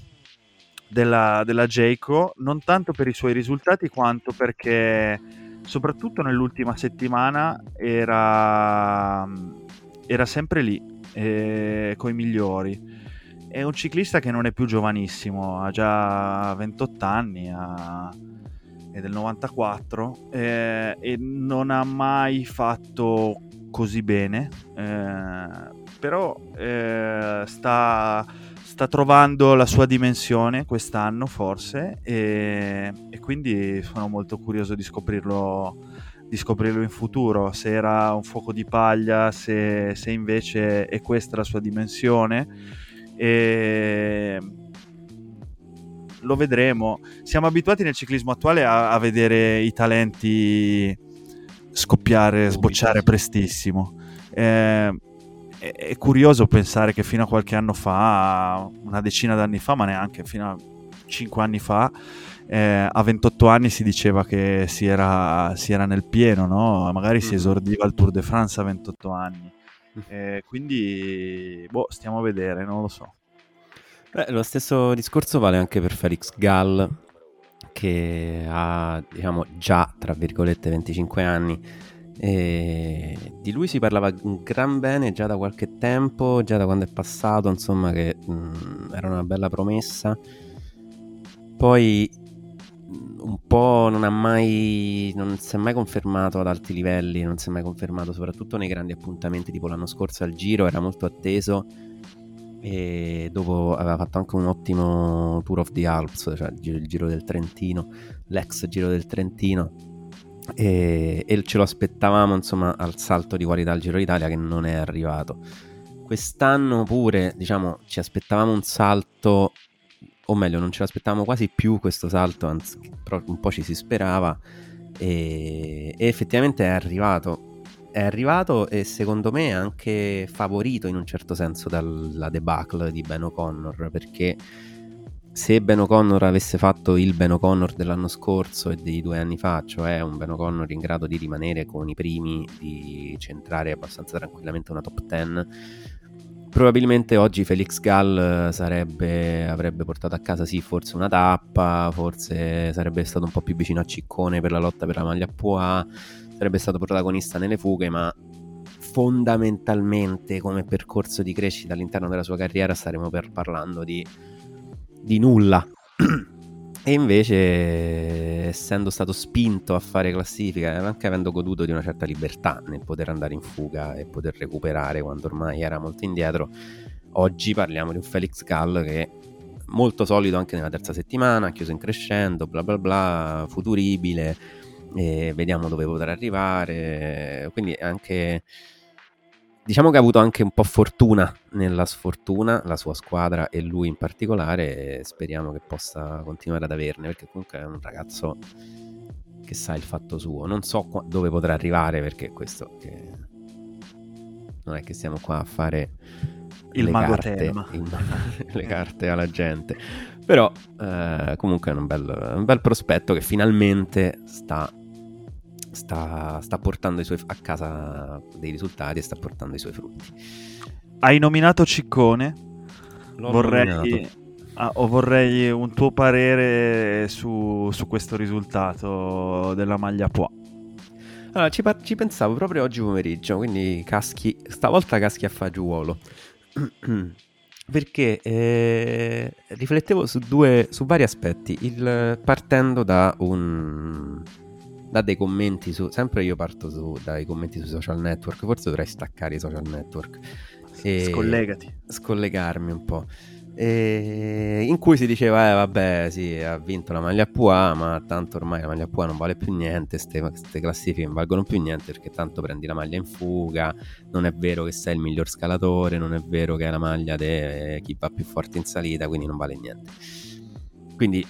Speaker 2: della, della Jayco non tanto per i suoi risultati quanto perché soprattutto nell'ultima settimana era, era sempre lì. eh, coi migliori. È un ciclista che non è più giovanissimo, ha già 28 anni, ha... è del 94 eh, e non ha mai fatto così bene, eh, però eh, sta, sta, trovando la sua dimensione quest'anno forse e, e, quindi sono molto curioso di scoprirlo, di scoprirlo in futuro, se era un fuoco di paglia, se, se invece è questa la sua dimensione e lo vedremo. Siamo abituati nel ciclismo attuale a, a vedere i talenti scoppiare, sbocciare prestissimo. Eh, è, è, curioso pensare che fino a qualche anno fa, una decina d'anni fa, ma neanche fino a 5 anni fa, eh, a 28 anni si diceva che si era, si era nel pieno, no? magari mm. si esordiva al Tour de France a 28 anni. Eh, quindi, boh, stiamo a vedere, non lo so.
Speaker 1: Beh, lo stesso discorso vale anche per Felix Gall, che ha, diciamo, già, tra virgolette, 25 anni. E di lui si parlava un gran bene già da qualche tempo, già da quando è passato, insomma, che mh, mm, era una bella promessa. Poi un po' non ha mai non si è mai confermato ad alti livelli, non si è mai confermato soprattutto nei grandi appuntamenti tipo l'anno scorso al Giro, era molto atteso e dopo aveva fatto anche un ottimo Tour of the Alps, cioè il Giro del Trentino, l'ex Giro del Trentino e, e ce lo aspettavamo insomma al salto di qualità al Giro d'Italia che non è arrivato. Quest'anno pure, diciamo, ci aspettavamo un salto o meglio non ce l'aspettavamo quasi più questo salto, anzi un po' ci si sperava e, e effettivamente è arrivato. È arrivato e secondo me anche favorito in un certo senso dalla debacle di Ben O'Connor perché se Ben O'Connor avesse fatto il Ben O'Connor dell'anno scorso e dei due anni fa, cioè un Ben O'Connor in grado di rimanere con i primi, di centrare abbastanza tranquillamente una top 10, Probabilmente oggi Felix Gall eh, sarebbe, avrebbe portato a casa sì forse una tappa, forse sarebbe stato un po' più vicino a Ciccone per la lotta per la maglia Poa, sarebbe stato protagonista nelle fughe, ma fondamentalmente come percorso di crescita all'interno della sua carriera staremo parlando di, di nulla. E invece, essendo stato spinto a fare classifica e anche avendo goduto di una certa libertà nel poter andare in fuga e poter recuperare quando ormai era molto indietro, oggi parliamo di un Felix Gall che molto solido anche nella terza settimana, chiuso in crescendo, bla bla bla, futuribile, vediamo dove potrà arrivare. Quindi anche Diciamo che ha avuto anche un po' fortuna nella sfortuna, la sua squadra e lui in particolare, e speriamo che possa continuare ad averne, perché comunque è un ragazzo che sa il fatto suo. Non so qua- dove potrà arrivare, perché questo che... non è che stiamo qua a fare
Speaker 2: il
Speaker 1: le,
Speaker 2: carte,
Speaker 1: il, le carte alla gente. Però eh, comunque è un bel, un bel prospetto che finalmente sta sta, sta portando suoi, a casa dei risultati e sta portando i suoi frutti.
Speaker 2: Hai nominato Ciccone? L'ho vorrei, nominato. Ah, o vorrei un tuo parere su, su questo risultato della maglia Poa.
Speaker 1: Allora, ci, ci, pensavo proprio oggi pomeriggio, quindi caschi, stavolta caschi a fagiuolo. Perché eh, riflettevo su, due, su vari aspetti, il, partendo da un, da dei commenti su. Sempre io parto su, dai commenti sui social network. Forse dovrei staccare i social network.
Speaker 2: E Scollegati.
Speaker 1: Scollegarmi un po'. E in cui si diceva, eh vabbè, sì, ha vinto la maglia PUA, ma tanto ormai la maglia PUA non vale più niente, queste classifiche non valgono più niente perché tanto prendi la maglia in fuga, non è vero che sei il miglior scalatore, non è vero che è la maglia di chi va più forte in salita, quindi non vale niente. Quindi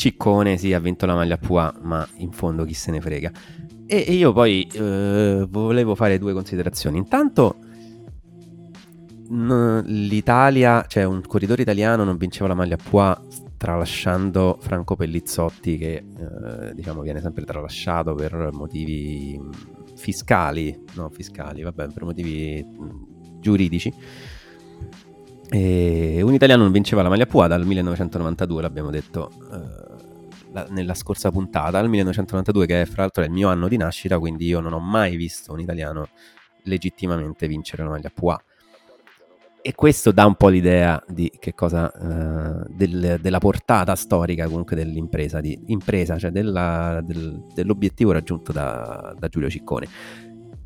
Speaker 1: Ciccone sì, ha vinto la maglia Pua, ma in fondo chi se ne frega. E, io poi eh, volevo fare due considerazioni. Intanto l'Italia, cioè un corridore italiano non vinceva la maglia Pua tralasciando Franco Pellizzotti che eh, diciamo viene sempre tralasciato per motivi fiscali, no fiscali, vabbè, per motivi giuridici. E un italiano non vinceva la maglia Pua dal 1992, l'abbiamo detto eh, la, nella scorsa puntata, al 1992, che è fra l'altro è il mio anno di nascita, quindi io non ho mai visto un italiano legittimamente vincere la maglia Pua. e questo dà un po' l'idea di che cosa, uh, del, della portata storica comunque dell'impresa, di, impresa, cioè della, del, dell'obiettivo raggiunto da, da, Giulio Ciccone.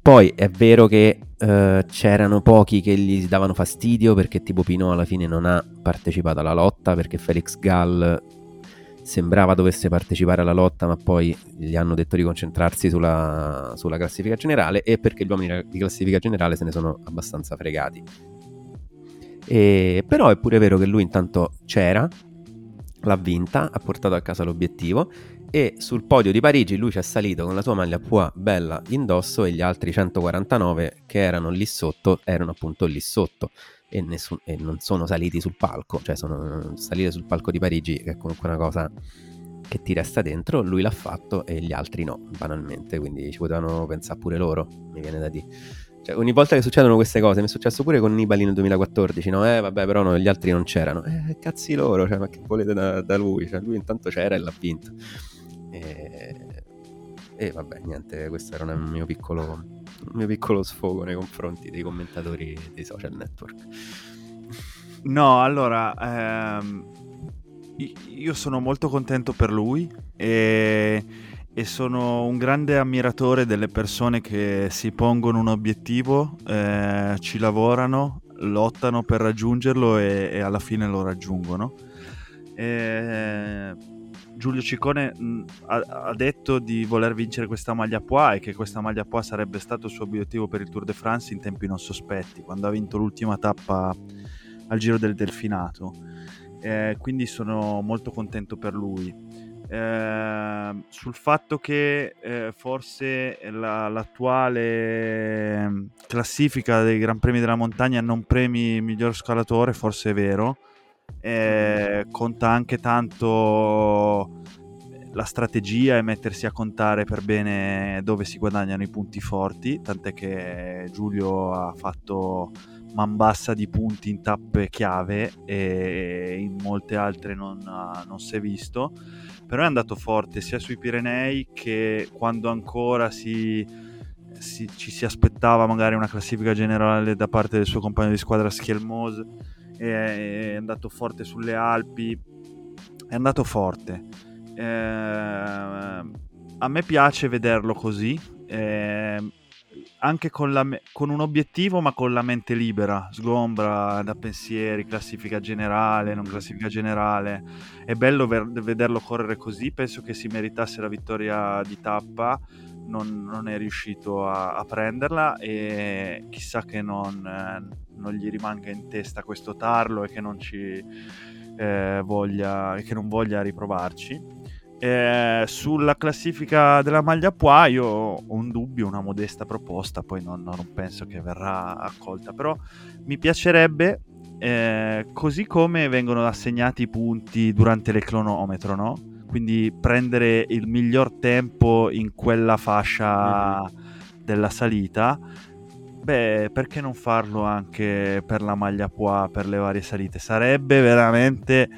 Speaker 1: Poi è vero che uh, c'erano pochi che gli davano fastidio perché tipo Pino alla fine non ha partecipato alla lotta perché Felix Gall sembrava dovesse partecipare alla lotta ma poi gli hanno detto di concentrarsi sulla, sulla classifica generale e perché gli uomini di classifica generale se ne sono abbastanza fregati. E, però è pure vero che lui intanto c'era, l'ha vinta, ha portato a casa l'obiettivo e sul podio di Parigi lui ci è salito con la sua maglia Pua bella indosso e gli altri 149 che erano lì sotto erano appunto lì sotto e, nessun, e non sono saliti sul palco, cioè sono salire sul palco di Parigi è comunque una cosa che ti resta dentro, lui l'ha fatto e gli altri no, banalmente, quindi ci potevano pensare pure loro, mi viene da dire. Cioè, ogni volta che succedono queste cose, mi è successo pure con Nibali nel 2014, no? Eh, vabbè, però no, gli altri non c'erano. Eh, cazzi loro, cioè, ma che volete da, da lui? Cioè, lui intanto c'era e l'ha vinto. E, e vabbè, niente, questo era un mio piccolo, mio piccolo sfogo nei confronti dei commentatori dei social network.
Speaker 2: No, allora, ehm, io sono molto contento per lui e e sono un grande ammiratore delle persone che si pongono un obiettivo, eh, ci lavorano, lottano per raggiungerlo e, e alla fine lo raggiungono. E Giulio Ciccone mh, ha, ha, detto di voler vincere questa maglia Poix e che questa maglia Poix sarebbe stato il suo obiettivo per il Tour de France in tempi non sospetti, quando ha vinto l'ultima tappa al Giro del Delfinato. Eh, quindi sono molto contento per lui eh, sul fatto che eh, forse la, l'attuale ehm, classifica dei Gran Premi della Montagna non premi il miglior scalatore, forse è vero. Eh, conta anche tanto la strategia e mettersi a contare per bene dove si guadagnano i punti forti, tant'è che Giulio ha fatto man bassa di punti in tappe chiave e in molte altre non, non si è visto però è andato forte sia sui Pirenei che quando ancora si, si, ci si aspettava magari una classifica generale da parte del suo compagno di squadra Schielmos è, andato forte sulle Alpi è andato forte eh, a me piace vederlo così eh, anche con, la, con, un obiettivo ma con la mente libera, sgombra da pensieri, classifica generale, non classifica generale. È bello ver- vederlo correre così, penso che si meritasse la vittoria di tappa, non, non è riuscito a, a, prenderla e chissà che non, eh, non, gli rimanga in testa questo tarlo e che non, ci, eh, voglia, che non voglia riprovarci eh, sulla classifica della maglia Pua io ho un dubbio, una modesta proposta, poi non, non penso che verrà accolta, però mi piacerebbe, eh, così come vengono assegnati i punti durante il cronometro, no? Quindi prendere il miglior tempo in quella fascia mm-hmm. della salita, beh, perché non farlo anche per la maglia Pua, per le varie salite? Sarebbe veramente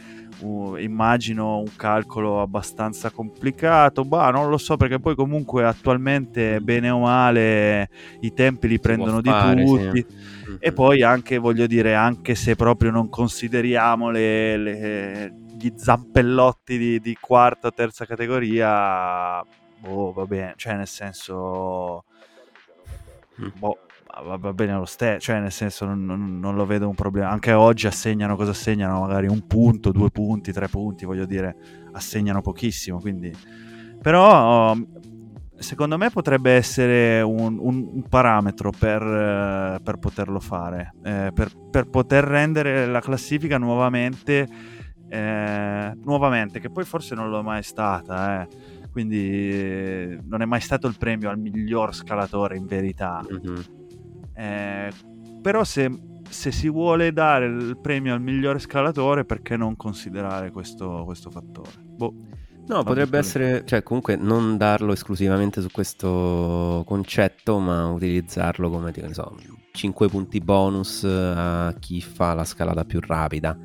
Speaker 2: uh, immagino un calcolo abbastanza complicato, bah, non lo so perché poi comunque attualmente bene o male i tempi li prendono di fare, tutti sì. e poi anche voglio dire anche se proprio non consideriamo le, le, gli zampellotti di, di quarta o terza categoria, boh, va bene, cioè nel senso... Mm. Boh, va bene lo stesso, cioè nel senso non, non, non, lo vedo un problema. Anche oggi assegnano cosa assegnano? Magari un punto, due punti, tre punti, voglio dire, assegnano pochissimo. Quindi... Però secondo me potrebbe essere un, un, un parametro per, uh, per, poterlo fare, eh, per, per, poter rendere la classifica nuovamente, eh, nuovamente, che poi forse non l'ho mai stata. Eh. Quindi eh, non è mai stato il premio al miglior scalatore in verità. Mm-hmm eh, però se, se, si vuole dare il premio al migliore scalatore, perché non considerare questo, questo fattore? Boh.
Speaker 1: No, potrebbe essere, cioè comunque non darlo esclusivamente su questo concetto, ma utilizzarlo come, ne so, 5 punti bonus a chi fa la scalata più rapida,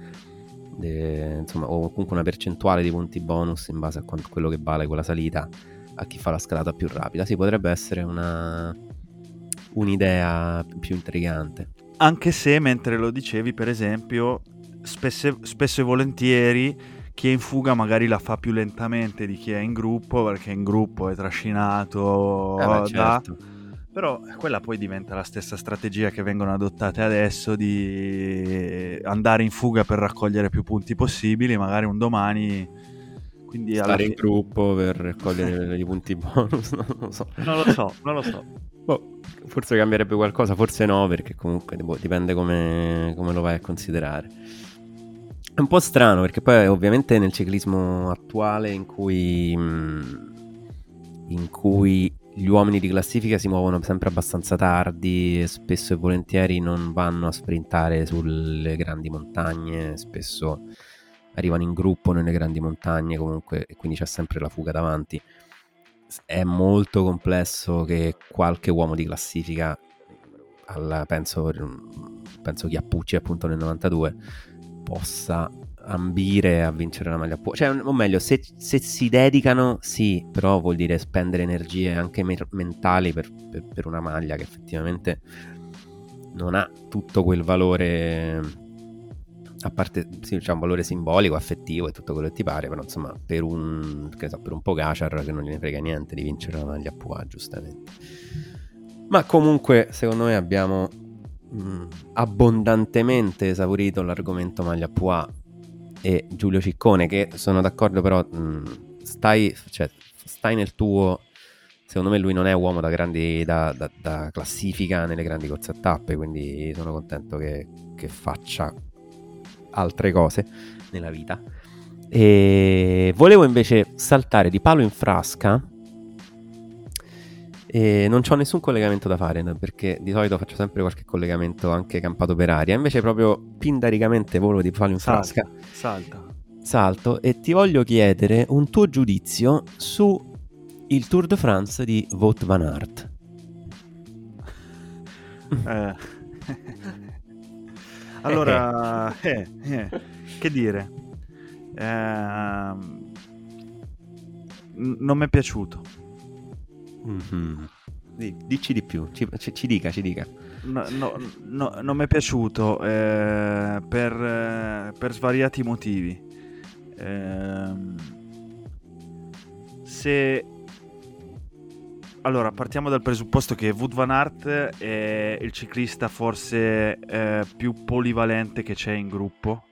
Speaker 1: de, insomma, o comunque una percentuale di punti bonus in base a quanto, quello che vale quella salita a chi fa la scalata più rapida. Sì, potrebbe essere una, un'idea più intrigante.
Speaker 2: Anche se mentre lo dicevi, per esempio, spesse, spesso e volentieri chi è in fuga magari la fa più lentamente di chi è in gruppo perché in gruppo è trascinato
Speaker 1: Eh beh,
Speaker 2: da... Però quella poi diventa la stessa strategia che vengono adottate adesso di andare in fuga per raccogliere più punti possibili, magari un domani. Quindi
Speaker 1: Stare in
Speaker 2: fine-
Speaker 1: gruppo per raccogliere i punti bonus, non lo so.
Speaker 2: Non lo so, non lo so.
Speaker 1: Boh, forse cambierebbe qualcosa, forse no, perché comunque boh, dipende come, come lo vai a considerare. È un po' strano perché poi ovviamente nel ciclismo attuale in cui, mh, in cui gli uomini di classifica si muovono sempre abbastanza tardi spesso e volentieri non vanno a sprintare sulle grandi montagne, spesso arrivano in gruppo nelle grandi montagne comunque e quindi c'è sempre la fuga davanti. È molto complesso che qualche uomo di classifica, alla- penso, penso chi Pucci appunto nel 92, possa ambire a vincere la maglia Pucci. Cioè, o meglio, se, se si dedicano, sì, però vuol dire spendere energie anche me- mentali per, per- per una maglia che effettivamente non ha tutto quel valore a parte sì, c'è un valore simbolico, affettivo e tutto quello che ti pare, però insomma per un, che so, per un Pogacar che non gliene frega niente di vincere la maglia PUA, giustamente. Ma comunque secondo me abbiamo mh, abbondantemente esaurito l'argomento maglia PUA e Giulio Ciccone che sono d'accordo però mh, stai, cioè, stai nel tuo secondo me lui non è uomo da grandi da, da- da classifica nelle grandi corse a tappe quindi sono contento che, che faccia altre cose nella vita. E volevo invece saltare di palo in frasca e non ho nessun collegamento da fare perché di solito faccio sempre qualche collegamento anche campato per aria invece proprio pindaricamente volo di palo in frasca
Speaker 2: Salta,
Speaker 1: salto e ti voglio chiedere un tuo giudizio su il Tour de France di Wout van Aert.
Speaker 2: Eh. allora, eh, eh, che dire? Ehm, non mi è piaciuto.
Speaker 1: Mhm. Di- Dici di più, ci, ci- ci dica, ci dica.
Speaker 2: No, no, no, non mi è piaciuto eh, per, eh, per svariati motivi. Ehm, se allora partiamo dal presupposto che Wood Van Aert è il ciclista forse eh, più polivalente che c'è in gruppo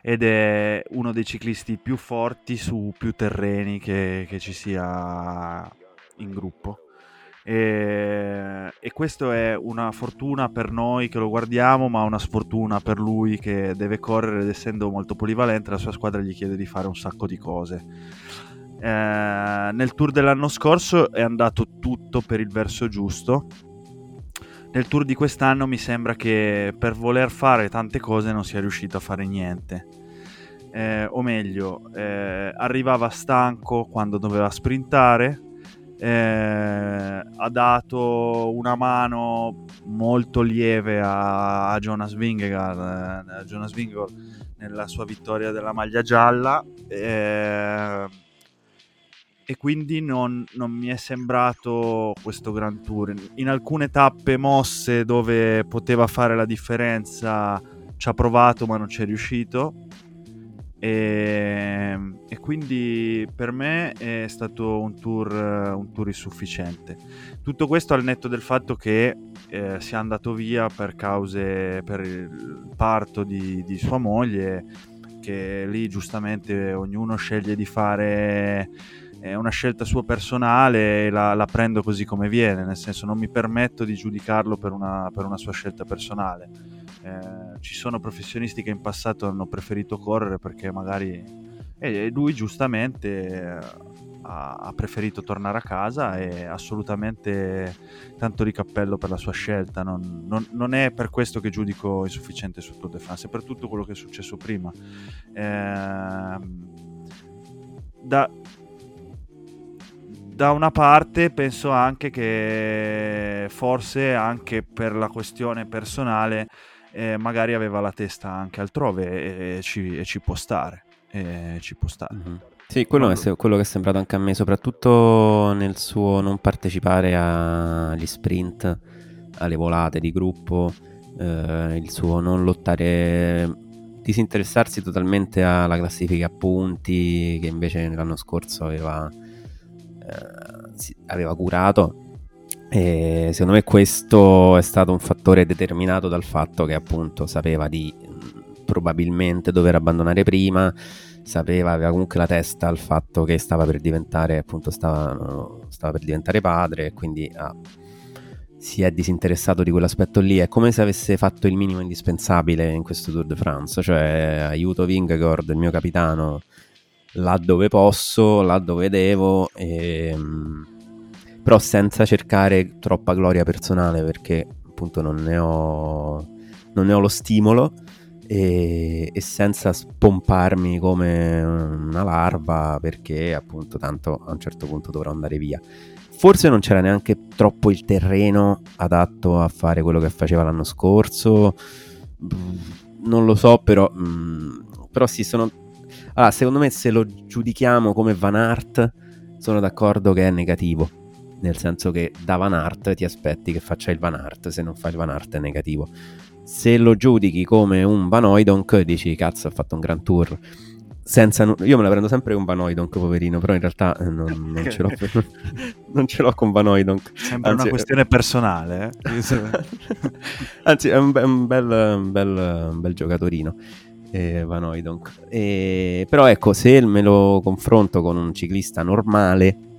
Speaker 2: ed è uno dei ciclisti più forti su più terreni che, che ci sia in gruppo. E, e questo è una fortuna per noi che lo guardiamo, ma una sfortuna per lui che deve correre ed essendo molto polivalente la sua squadra gli chiede di fare un sacco di cose. Eh, nel tour dell'anno scorso è andato tutto per il verso giusto. Nel tour di quest'anno mi sembra che per voler fare tante cose non sia riuscito a fare niente. Eh, o meglio, eh, arrivava stanco quando doveva sprintare, eh, ha dato una mano molto lieve a, a Jonas Vingegaard, eh, a Jonas Vingegaard nella sua vittoria della maglia gialla eh, e quindi non, non mi è sembrato questo Grand Tour. In alcune tappe mosse dove poteva fare la differenza ci ha provato ma non ci è riuscito e, e quindi per me è stato un tour, un tour insufficiente. Tutto questo al netto del fatto che eh, sia andato via per cause, per il parto di, di sua moglie, che lì giustamente ognuno sceglie di fare è una scelta sua personale e la, la, prendo così come viene, nel senso non mi permetto di giudicarlo per una, per una sua scelta personale. Eh, ci sono professionisti che in passato hanno preferito correre perché magari... E lui giustamente ha, ha, preferito tornare a casa e assolutamente tanto di cappello per la sua scelta. Non, non, non è per questo che giudico insufficiente su Tour de France, è per tutto quello che è successo prima. Eh, da, da una parte penso anche che forse anche per la questione personale eh, magari aveva la testa anche altrove e, ci, e ci, può stare. Ci può stare.
Speaker 1: Mm-hmm. Sì, quello è quello che è sembrato anche a me, soprattutto nel suo non partecipare agli sprint, alle volate di gruppo eh, il suo non lottare, disinteressarsi totalmente alla classifica a punti che invece l'anno scorso aveva, eh, aveva curato. E secondo me questo è stato un fattore determinato dal fatto che appunto sapeva di probabilmente dover abbandonare prima, sapeva, aveva comunque la testa al fatto che stava per diventare, appunto, stava, stava per diventare padre, quindi ah, si è disinteressato di quell'aspetto lì. È come se avesse fatto il minimo indispensabile in questo Tour de France, cioè aiuto Vingegaard, il mio capitano, là dove posso, là dove devo, e, ehm, però senza cercare troppa gloria personale perché appunto non ne ho, non ne ho lo stimolo e, e, senza spomparmi come una larva perché appunto tanto a un certo punto dovrò andare via. Forse non c'era neanche troppo il terreno adatto a fare quello che faceva l'anno scorso, non lo so però, mm, però sì sono... Allora, secondo me se lo giudichiamo come Van Art sono d'accordo che è negativo nel senso che da Van Art ti aspetti che faccia il Van Art, se non fa il Van Art è negativo. Se lo giudichi come un Vanoidonk dici cazzo ha fatto un gran tour senza, io me la prendo sempre con Vanoidonk poverino però in realtà eh, non, non, ce, l'ho, non ce l'ho con Vanoidonk
Speaker 2: sembra Anzi, una questione personale
Speaker 1: eh? Anzi è un, un, bel, un, bel, un bel giocatorino eh, Vanoidonk eh, però ecco se me lo confronto con un ciclista normale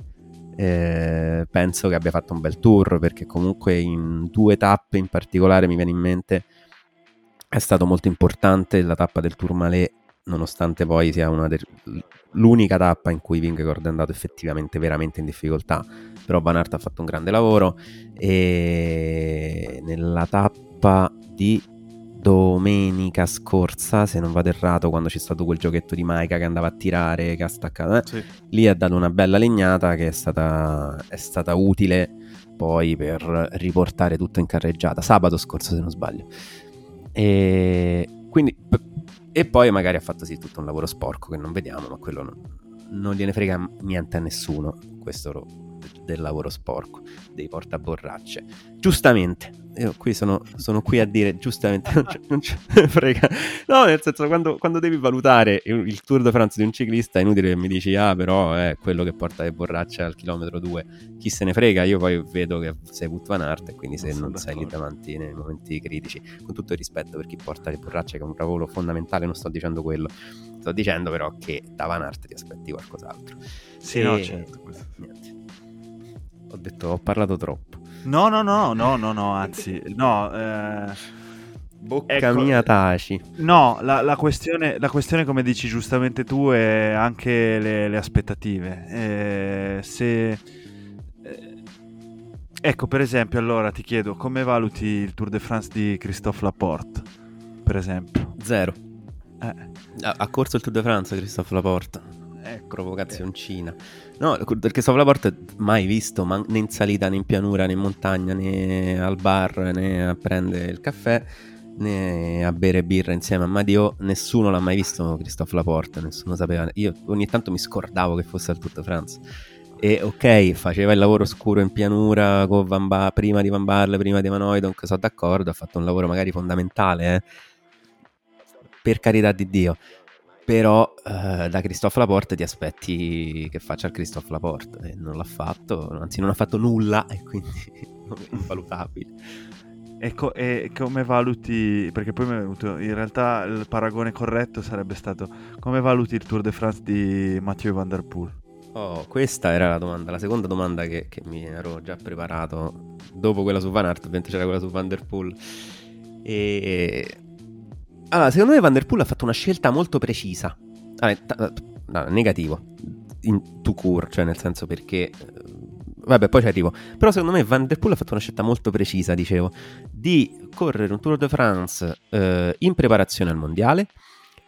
Speaker 1: eh, penso che abbia fatto un bel tour perché comunque in due tappe in particolare mi viene in mente è stato molto importante la tappa del Tourmalet nonostante poi sia de- l'unica tappa in cui Vingegaard è andato effettivamente veramente in difficoltà. Però Van Aert ha fatto un grande lavoro e nella tappa di domenica scorsa, se non vado errato, quando c'è stato quel giochetto di Maika che andava a tirare, che ha staccato, eh? sì. lì ha dato una bella legnata che è stata, è stata utile poi per riportare tutto in carreggiata, sabato scorso se non sbaglio. E, quindi, e poi magari ha fatto sì tutto un lavoro sporco che non vediamo, ma quello non, non gliene frega niente a nessuno, questo del lavoro sporco, dei portaborracce. Giustamente, io qui sono, sono, qui a dire giustamente non c'è, non c'è frega. No nel senso quando, quando, devi valutare il Tour de France di un ciclista è inutile che mi dici ah però è quello che porta le borracce al chilometro 2 chi se ne frega io poi vedo che sei Wout van Aert e quindi se non, non sei lì davanti nei momenti critici. Con tutto il rispetto per chi porta le borracce che è un lavoro fondamentale non sto dicendo quello. Sto dicendo però che da Van Aert ti aspetti qualcos'altro.
Speaker 2: Sì e... no certo
Speaker 1: niente ho detto ho parlato troppo
Speaker 2: No, no, no, no, no, no, anzi, no. Eh...
Speaker 1: Bocca ecco, mia taci.
Speaker 2: No, la, la, questione, la, questione, come dici giustamente tu, è anche le, le aspettative. Eh, se... Eh, ecco, per esempio, allora ti chiedo, come valuti il Tour de France di Christophe Laporte, per esempio?
Speaker 1: Zero. Eh. Ha, ha corso il Tour de France Christophe Laporte ecco, provocazioncina. No, perché sopra la porta mai visto, ma né in salita né in pianura né in montagna né al bar né a prendere il caffè né a bere birra insieme a Madio, nessuno l'ha mai visto Christophe Laporte, nessuno sapeva. Io ogni tanto mi scordavo che fosse al Tour de France. E ok, faceva il lavoro scuro in pianura con Van ba- prima di Van Barle, prima di Manoidonk, sono d'accordo, ha fatto un lavoro magari fondamentale, eh? per carità di Dio però eh, da Christophe Laporte ti aspetti che faccia il Christophe Laporte e non l'ha fatto, anzi non ha fatto nulla e quindi non è invalutabile.
Speaker 2: Ecco, e come valuti, perché poi mi è venuto, in realtà il paragone corretto sarebbe stato come valuti il Tour de France di Mathieu Van Der Poel?
Speaker 1: Oh, questa era la domanda, la seconda domanda che, che mi ero già preparato dopo quella su Van Aert, ovviamente c'era quella su Van Der Poel. E allora, secondo me Van Der Poel ha fatto una scelta molto precisa. Allora, t- no, negativo. In to cure, cioè nel senso perché... Eh, vabbè, poi ci arrivo. Però secondo me Van Der Poel ha fatto una scelta molto precisa, dicevo, di correre un Tour de France eh, in preparazione al mondiale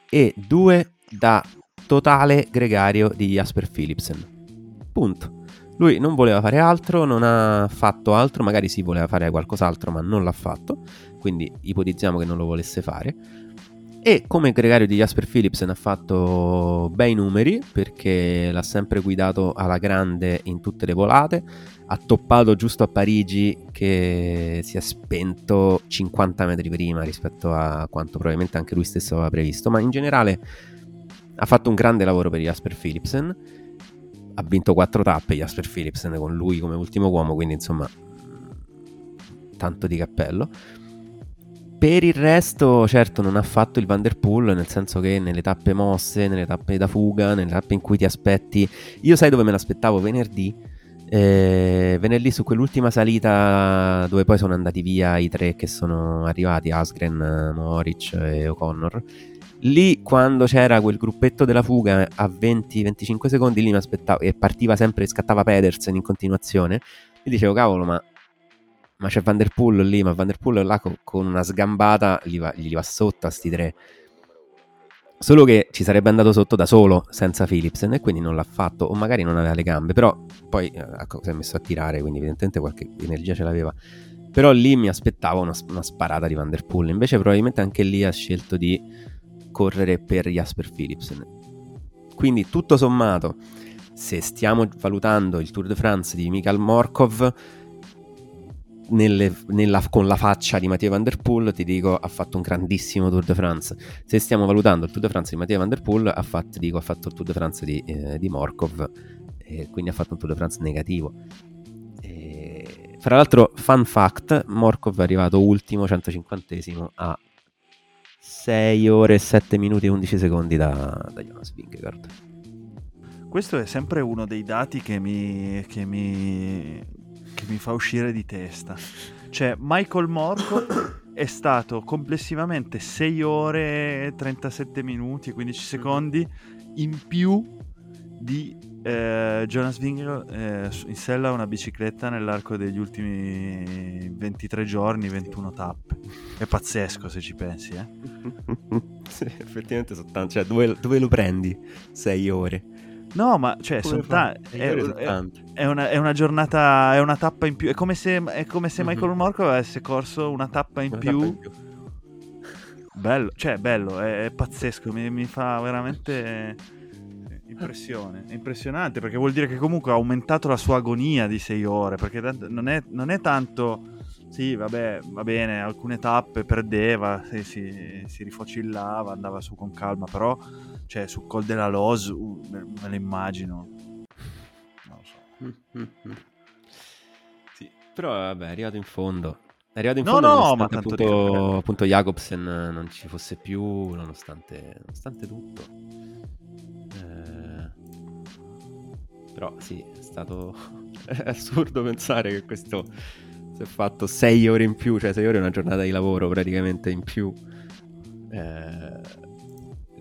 Speaker 1: e due da totale gregario di Jasper Philipsen. Punto. Lui non voleva fare altro, non ha fatto altro, magari si voleva fare qualcos'altro, ma non l'ha fatto, quindi ipotizziamo che non lo volesse fare e come gregario di Jasper Philipsen ha fatto bei numeri perché l'ha sempre guidato alla grande in tutte le volate, ha toppato giusto a Parigi che si è spento 50 metri prima rispetto a quanto probabilmente anche lui stesso aveva previsto, ma in generale ha fatto un grande lavoro per Jasper Philipsen, ha vinto quattro tappe Jasper Philipsen con lui come ultimo uomo, quindi insomma tanto di cappello. Per il resto, certo, non ha fatto il Vanderpool, nel senso che nelle tappe mosse, nelle tappe da fuga, nelle tappe in cui ti aspetti. Io sai dove me l'aspettavo venerdì? Eh, venerdì su quell'ultima salita dove poi sono andati via i tre che sono arrivati, Asgren, Moric e O'Connor. Lì quando c'era quel gruppetto della fuga a 20-25 secondi, lì mi aspettavo e partiva sempre, scattava Pedersen in continuazione. E dicevo, cavolo, ma ma c'è Van Der Poel lì, ma Van Der Poel là con, con una sgambata gli va, gli va sotto a sti tre. Solo che ci sarebbe andato sotto da solo, senza Philipsen, e quindi non l'ha fatto, o magari non aveva le gambe, però poi eh, si è messo a tirare, quindi evidentemente qualche energia ce l'aveva. Però lì mi aspettavo una, una sparata di Van Der Poel, invece probabilmente anche lì ha scelto di correre per Jasper Philipsen. Quindi tutto sommato, se stiamo valutando il Tour de France di Mikhail Morkov, nelle, nella, con la faccia di Mattia Van Der Poel, ti dico ha fatto un grandissimo Tour de France. Se stiamo valutando il Tour de France di Mattia Van Der Poel, ha fatto, dico, ha fatto il Tour de France di, eh, di Morkov, e quindi ha fatto un Tour de France negativo. E, fra l'altro, fun fact, Morkov è arrivato ultimo, 150 a 6 ore, 7 minuti e 11 secondi da, da Jonas Vingegaard.
Speaker 2: Questo è sempre uno dei dati che mi, che mi che mi fa uscire di testa. Cioè, Michael Morco è stato complessivamente 6 ore, 37 minuti e 15 mhm. secondi in più di eh, Jonas Winger eh, in sella a una bicicletta nell'arco degli ultimi 23 giorni, 21 tappe. È pazzesco se ci pensi, eh?
Speaker 1: sì, effettivamente sono tanti. Cioè, dove, dove lo prendi 6 ore?
Speaker 2: No, ma cioè, ta- è, è, è, una, è, una, giornata, è una tappa in più. È come se, è come se mm-hmm. Michael Morco avesse corso una tappa in, una più. Tappa in più. Bello, cioè, bello, è, pazzesco. Mi, mi, fa veramente impressione. È impressionante perché vuol dire che comunque ha aumentato la sua agonia di sei ore. Perché non è, non è tanto. Sì, vabbè, va bene, alcune tappe perdeva, si, si, si rifocillava, andava su con calma, però cioè sul Col della Los uh, me, lo immagino. Non lo
Speaker 1: so. Sì, però vabbè è arrivato in fondo. È arrivato in
Speaker 2: no,
Speaker 1: fondo
Speaker 2: no,
Speaker 1: nonostante appunto, appunto Jacobsen non ci fosse più nonostante, nonostante tutto. Eh, però sì è stato è assurdo pensare che questo si è fatto sei ore in più cioè sei ore è una giornata di lavoro praticamente in più eh,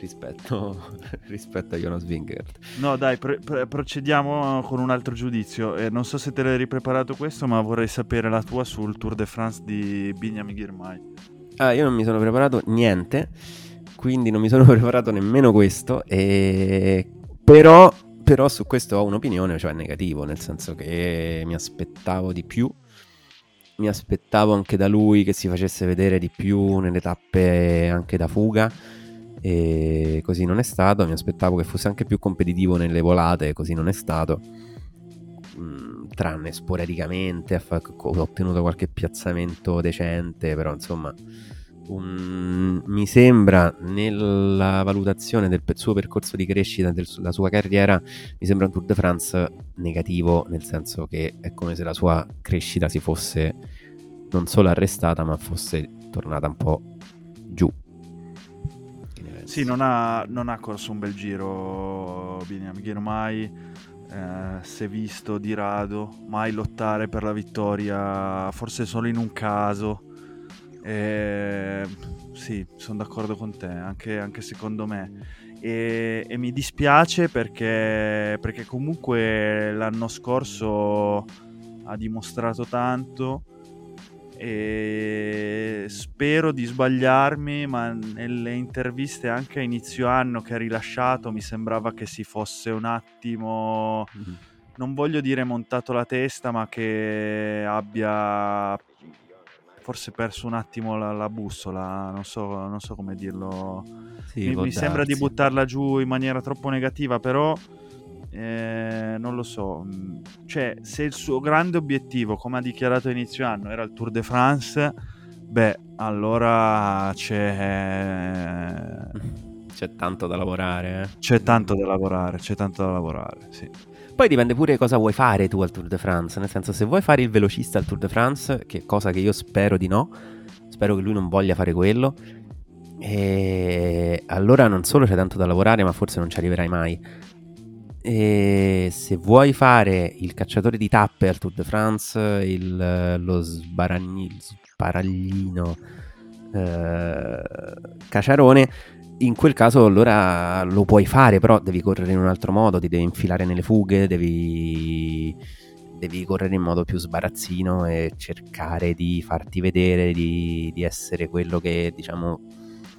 Speaker 1: rispetto, rispetto a Jonas Wingert.
Speaker 2: No, dai, pre- pre- procediamo con un altro giudizio. Eh, non so se te l'hai ripreparato questo, ma vorrei sapere la tua sul Tour de France di Binyam Girmay.
Speaker 1: Ah, io non mi sono preparato niente, quindi non mi sono preparato nemmeno questo. E... Però, però su questo ho un'opinione, cioè negativo, nel senso che mi aspettavo di più mi aspettavo anche da lui che si facesse vedere di più nelle tappe anche da fuga e così non è stato. Mi aspettavo che fosse anche più competitivo nelle volate, così non è stato. Mm, tranne sporadicamente, ha ottenuto qualche piazzamento decente, però insomma. Un, mi sembra nella valutazione del suo percorso di crescita della sua carriera mi sembra un Tour de France negativo nel senso che è come se la sua crescita si fosse non solo arrestata ma fosse tornata un po' giù.
Speaker 2: Sì, non ha, non ha, corso un bel giro Binyam Girmay, eh, si è visto di rado, mai lottare per la vittoria, forse solo in un caso. Eh, sì, sono d'accordo con te, anche, anche secondo me. E, e, mi dispiace perché, perché comunque l'anno scorso ha dimostrato tanto e spero di sbagliarmi, ma nelle interviste anche a inizio anno che ha rilasciato mi sembrava che si fosse un attimo, mm-hmm. non voglio dire montato la testa, ma che abbia forse perso un attimo la, la bussola, non so, non so, come dirlo.
Speaker 1: Sì,
Speaker 2: mi, mi sembra di buttarla giù in maniera troppo negativa, però eh, non lo so. Mm, Cioè, se il suo grande obiettivo, come ha dichiarato a inizio anno, era il Tour de France, beh, allora c'è,
Speaker 1: C'è tanto da lavorare, eh.
Speaker 2: c'è tanto da lavorare, c'è tanto da lavorare, sì.
Speaker 1: Poi dipende pure cosa vuoi fare tu al Tour de France, nel senso se vuoi fare il velocista al Tour de France, che cosa che io spero di no, spero che lui non voglia fare quello, e allora non solo c'è tanto da lavorare, ma forse non ci arriverai mai. E se vuoi fare il cacciatore di tappe al Tour de France, il, lo sbaragni, sbaraglino eh, Caciarone, in quel caso allora lo puoi fare, però devi correre in un altro modo, ti devi infilare nelle fughe, devi, devi correre in modo più sbarazzino e cercare di farti vedere, di, di essere quello che diciamo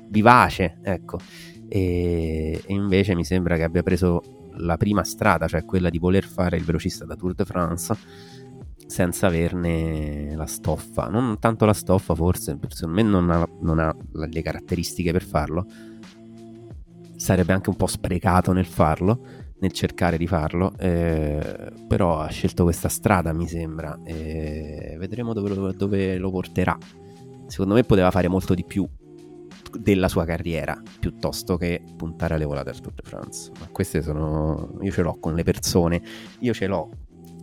Speaker 1: vivace, ecco. E, e invece mi sembra che abbia preso la prima strada, cioè quella di voler fare il velocista da Tour de France senza averne la stoffa. Non tanto la stoffa, forse, secondo me non ha, non ha le caratteristiche per farlo. Sarebbe anche un po' sprecato nel farlo, nel cercare di farlo, eh, però ha scelto questa strada, mi sembra, e vedremo dove lo, dove lo porterà. Secondo me poteva fare molto di più della sua carriera piuttosto che puntare alle volate al Tour de France. Ma queste sono. Io ce l'ho con le persone. Io ce l'ho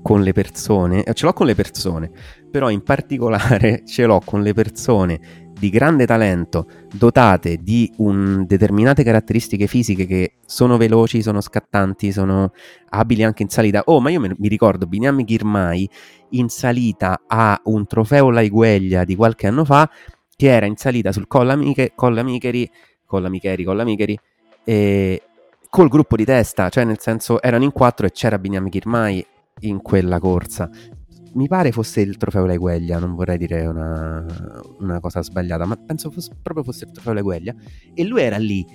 Speaker 1: con le persone. eh, Ce l'ho con le persone. Però in particolare ce l'ho con le persone di grande talento, dotate di un- determinate caratteristiche fisiche che sono veloci, sono scattanti, sono abili anche in salita. Oh, ma io mi ricordo Binyam Girmay in salita a un trofeo Laigueglia di qualche anno fa che era in salita sul Colla, Miche, Colla Micheri, Colla Micheri, e col gruppo di testa, cioè nel senso erano in quattro e c'era Binyam Girmay in quella corsa. Mi pare fosse il trofeo Laigueglia, non vorrei dire una, una cosa sbagliata, ma penso fosse, proprio fosse il trofeo Laigueglia. E lui era lì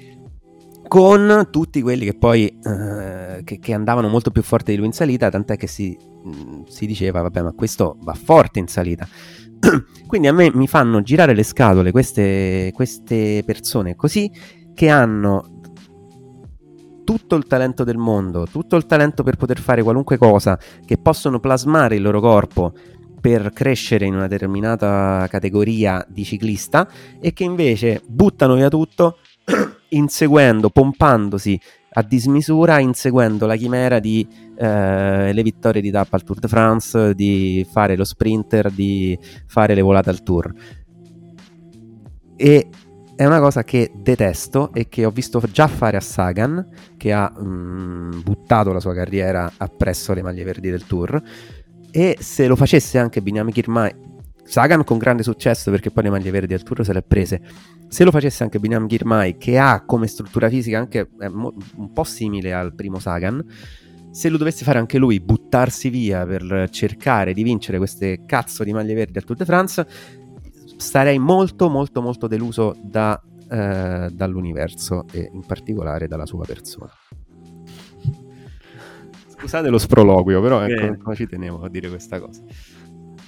Speaker 1: con tutti quelli che poi eh, che, che andavano molto più forte di lui in salita, tant'è che si, mh, si diceva, vabbè, ma questo va forte in salita. Quindi a me mi fanno girare le scatole queste, queste persone così che hanno tutto il talento del mondo, tutto il talento per poter fare qualunque cosa, che possono plasmare il loro corpo per crescere in una determinata categoria di ciclista e che invece buttano via tutto inseguendo, pompandosi a dismisura, inseguendo la chimera di eh, le vittorie di tappa al Tour de France, di fare lo sprinter, di fare le volate al Tour. E è una cosa che detesto e che ho visto già fare a Sagan, che ha mm, buttato la sua carriera appresso le maglie verdi del Tour. E se lo facesse anche Binyam Girmay, Sagan con grande successo perché poi le maglie verdi del Tour se le ha prese. Se lo facesse anche Binyam Girmay, che ha come struttura fisica anche eh, mo- un po' simile al primo Sagan, se lo dovesse fare anche lui, buttarsi via per cercare di vincere queste cazzo di maglie verdi al Tour de France, sarei molto molto molto deluso da, eh, dall'universo e in particolare dalla sua persona. Scusate lo sproloquio, però ecco, ci tenevo a dire questa cosa.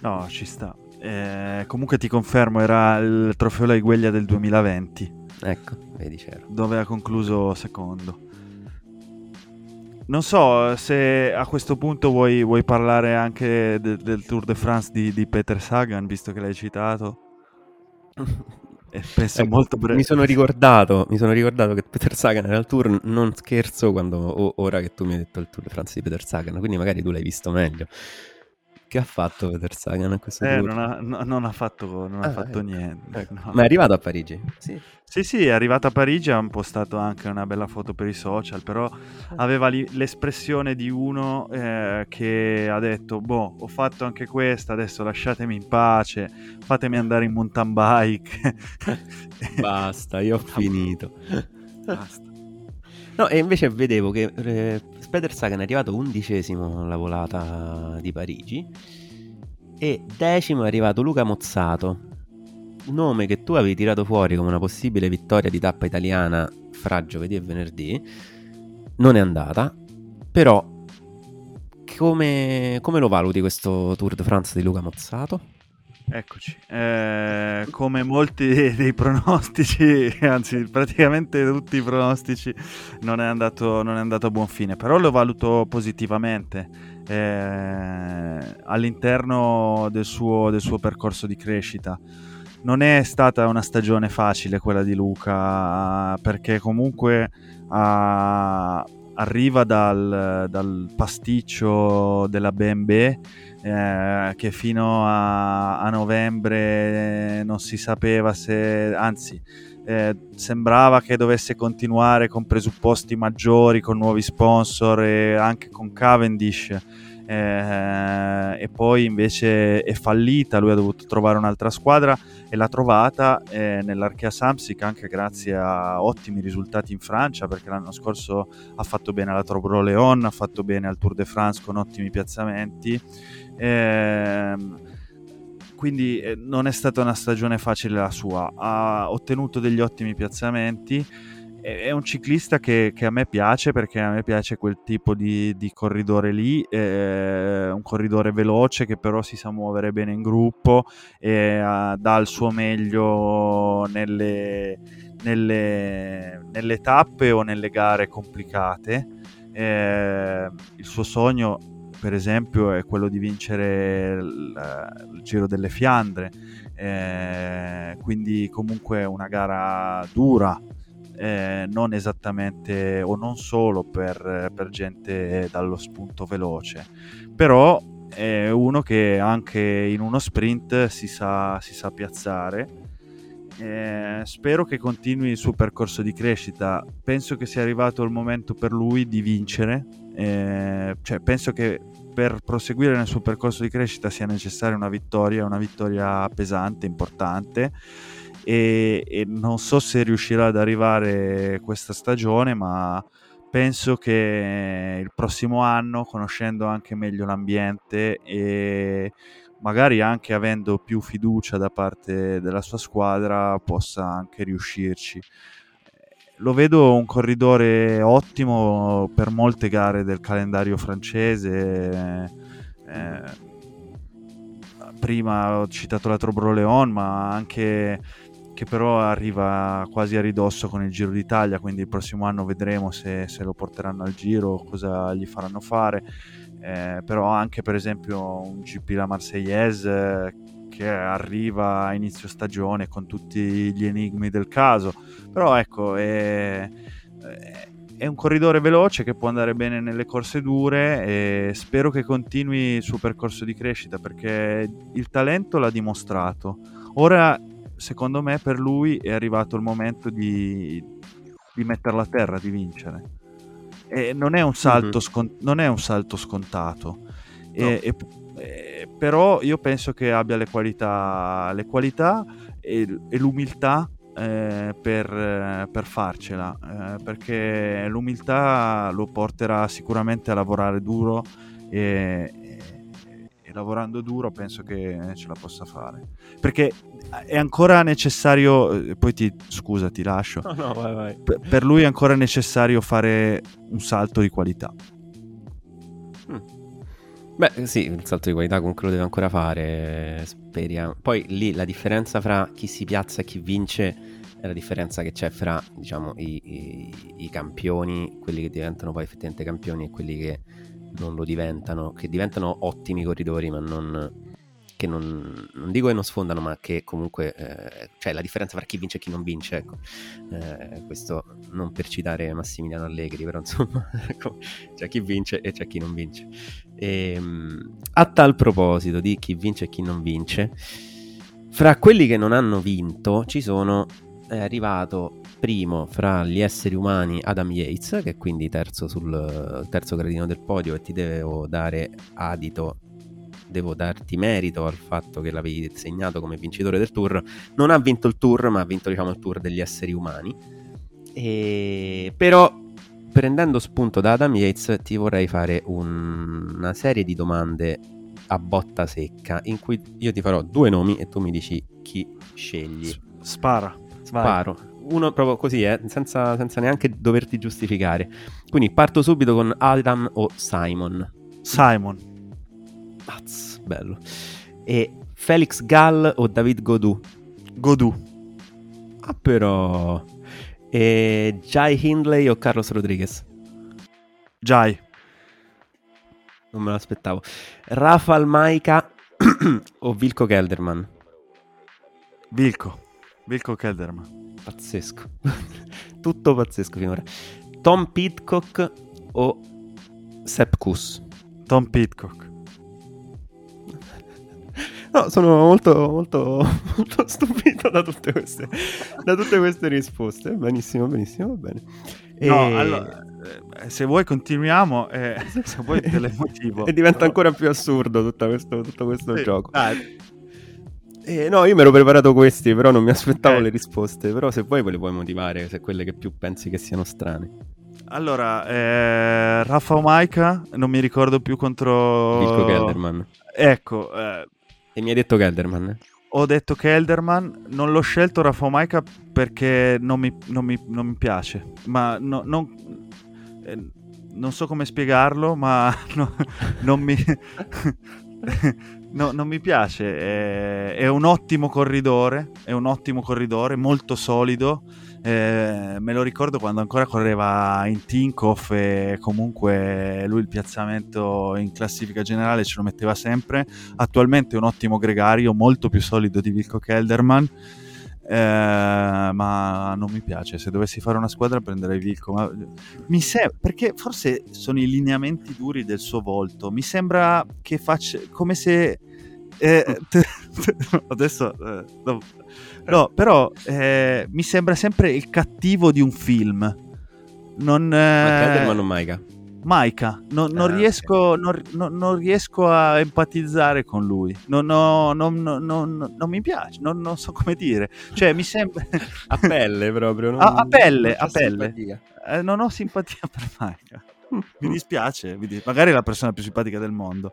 Speaker 2: No, ci sta. Eh, comunque ti confermo, era il trofeo Laigueglia del 2020,
Speaker 1: Ecco, vedi c'ero.
Speaker 2: dove ha concluso secondo. Non so se a questo punto vuoi, vuoi parlare anche de- del Tour de France di, di Peter Sagan, visto che l'hai citato. Penso
Speaker 1: Ecco,
Speaker 2: molto breve.
Speaker 1: mi sono ricordato, mi sono ricordato che Peter Sagan era al tour, non scherzo quando ora che tu mi hai detto il tour de France di Peter Sagan, quindi magari tu l'hai visto meglio. Che ha fatto Peter Sagan a questo
Speaker 2: Eh, non ha, no- non ha fatto, non ha
Speaker 1: Ah,
Speaker 2: fatto
Speaker 1: ecco,
Speaker 2: niente.
Speaker 1: ecco.
Speaker 2: no.
Speaker 1: Ma è arrivato a Parigi? Sì.
Speaker 2: Sì, sì, è arrivato a Parigi, ha postato anche una bella foto per i social, però aveva lì l'espressione di uno eh, che ha detto, boh, ho fatto anche questa, adesso lasciatemi in pace, fatemi andare in mountain bike.
Speaker 1: Basta, io ho finito.
Speaker 2: Basta.
Speaker 1: No, e invece vedevo che eh, Peter Sagan è arrivato undicesimo alla volata di Parigi e decimo è arrivato Luca Mozzato, nome che tu avevi tirato fuori come una possibile vittoria di tappa italiana fra giovedì e venerdì. Non è andata, però come, come lo valuti questo Tour de France di Luca Mozzato?
Speaker 2: Eccoci, eh, come molti dei pronostici, anzi praticamente tutti i pronostici, non è andato, non è andato a buon fine, però lo valuto positivamente eh, all'interno del suo, del suo percorso di crescita. Non è stata una stagione facile quella di Luca, perché comunque ha, arriva dal, dal pasticcio della BNB eh, che fino a, a, novembre non si sapeva se, anzi, eh, sembrava che dovesse continuare con presupposti maggiori, con nuovi sponsor e anche con Cavendish. Eh, e poi invece è fallita, lui ha dovuto trovare un'altra squadra e l'ha trovata eh, nell'Archea Samsic anche grazie a ottimi risultati in Francia perché l'anno scorso ha fatto bene alla Trobro Leon, ha fatto bene al Tour de France con ottimi piazzamenti eh, quindi eh, non è stata una stagione facile la sua, ha ottenuto degli ottimi piazzamenti, è un ciclista che, che, a me piace perché a me piace quel tipo di, di corridore lì, eh, un corridore veloce che però si sa muovere bene in gruppo e uh, dà il suo meglio nelle, nelle, nelle tappe o nelle gare complicate. Eh, il suo sogno per esempio è quello di vincere il, il Giro delle Fiandre, eh, quindi comunque una gara dura, eh, non esattamente o non solo per, per, gente dallo spunto veloce, però è uno che anche in uno sprint si sa, si sa piazzare. Eh, spero che continui il suo percorso di crescita. Penso che sia arrivato il momento per lui di vincere. Eh, cioè, penso che per proseguire nel suo percorso di crescita sia necessaria una vittoria, una vittoria pesante, importante. E, e, non so se riuscirà ad arrivare questa stagione, ma penso che il prossimo anno, conoscendo anche meglio l'ambiente e magari anche avendo più fiducia da parte della sua squadra, possa anche riuscirci lo vedo un corridore ottimo per molte gare del calendario francese. Eh, prima ho citato la Trobro-Leon, ma anche che però arriva quasi a ridosso con il Giro d'Italia, quindi il prossimo anno vedremo se, se lo porteranno al Giro, cosa gli faranno fare. Eh, però anche per esempio un GP la Marseillaise che arriva a inizio stagione con tutti gli enigmi del caso. Però ecco, è, è un corridore veloce che può andare bene nelle corse dure e spero che continui il suo percorso di crescita perché il talento l'ha dimostrato. Ora, secondo me, per lui è arrivato il momento di, di metterla a terra, di vincere. E non è un salto, scont- non è un salto scontato. No. E, e, eh, però io penso che abbia le qualità, le qualità e, e l'umiltà eh, per, per, farcela, eh, perché l'umiltà lo porterà sicuramente a lavorare duro e, e, e, lavorando duro penso che ce la possa fare. Perché è ancora necessario, eh, poi ti scusa, ti lascio.
Speaker 1: No, no, vai, vai.
Speaker 2: Per, per lui è ancora necessario fare un salto di qualità.
Speaker 1: Beh, sì, il salto di qualità comunque lo deve ancora fare, speriamo. Poi lì la differenza fra chi si piazza e chi vince è la differenza che c'è fra, diciamo, i, i, i campioni, quelli che diventano poi effettivamente campioni e quelli che non lo diventano, che diventano ottimi corridori ma non, che non, non, dico che non sfondano, ma che comunque eh, c'è la differenza tra chi vince e chi non vince. Ecco. Eh, questo non per citare Massimiliano Allegri, però insomma, ecco, c'è chi vince e c'è chi non vince. E, ehm, a tal proposito di chi vince e chi non vince, fra quelli che non hanno vinto ci sono è arrivato primo fra gli esseri umani Adam Yates, che è quindi terzo sul terzo gradino del podio e ti devo dare adito devo darti merito al fatto che l'avevi segnato come vincitore del tour. Non ha vinto il tour, ma ha vinto diciamo, il tour degli esseri umani. E... Però, prendendo spunto da Adam Yates, ti vorrei fare un... una serie di domande a botta secca in cui io ti farò due nomi e tu mi dici chi scegli.
Speaker 2: Spara.
Speaker 1: Sparo. Vai. Uno proprio così, eh, senza, senza neanche doverti giustificare. Quindi parto subito con Adam o Simon.
Speaker 2: Simon.
Speaker 1: Pazz, bello. E Felix Gall o David Godou?
Speaker 2: Godù.
Speaker 1: Ah, però. E Jai Hindley o Carlos Rodriguez?
Speaker 2: Jai.
Speaker 1: Non me l'aspettavo. Rafal Maika o Vilko Kelderman?
Speaker 2: Vilko. Vilko Kelderman.
Speaker 1: Pazzesco. Tutto pazzesco finora. Tom Pitcock o Sepp Kuss?
Speaker 2: Tom Pitcock.
Speaker 1: No, sono molto, molto, molto stupito da tutte queste, da tutte queste risposte. Benissimo, benissimo, va bene. E...
Speaker 2: No, allora, eh, se vuoi continuiamo, eh, se vuoi te le motivo.
Speaker 1: e diventa ancora più assurdo tutto questo, tutto questo
Speaker 2: Sì,
Speaker 1: gioco.
Speaker 2: dai.
Speaker 1: Eh, no, io mi ero preparato questi, però non mi aspettavo
Speaker 2: Eh.
Speaker 1: le risposte. Però se vuoi, poi le puoi motivare, se quelle che più pensi che siano strane.
Speaker 2: Allora, eh, Rafa o Maika, non mi ricordo più contro...
Speaker 1: Vilko Kelderman.
Speaker 2: Ecco, eh,
Speaker 1: E mi hai detto Kelderman?
Speaker 2: ho detto Kelderman, non l'ho scelto Rafa o Maika perché non mi, non mi- non mi piace, ma no- non, eh, non so come spiegarlo, ma no- non mi... no, non mi piace, è, è un ottimo corridore, è un ottimo corridore, molto solido, eh, me lo ricordo quando ancora correva in Tinkoff e comunque lui il piazzamento in classifica generale ce lo metteva sempre. Attualmente è un ottimo gregario, molto più solido di Vilko Kelderman. eh, ma non mi piace. Se dovessi fare una squadra prenderei Vilko. Ma mi sem- perché forse sono i lineamenti duri del suo volto. Mi sembra che faccia come se. eh, t- t- adesso eh, no, no, però eh, mi sembra sempre il cattivo di un film. Non,
Speaker 1: Ma
Speaker 2: eh,
Speaker 1: Kelderman o Maika?
Speaker 2: Maika, non, non
Speaker 1: Ah,
Speaker 2: riesco, non, non- non riesco a empatizzare con lui, non, ho- non- non- non- non mi piace, non, non so come dire, cioè mi sembra,
Speaker 1: A pelle proprio. non-
Speaker 2: A- a pelle,
Speaker 1: non
Speaker 2: a pelle. Eh, non ho simpatia per Maika, mi dispiace, mi dis- magari è la persona più simpatica del mondo.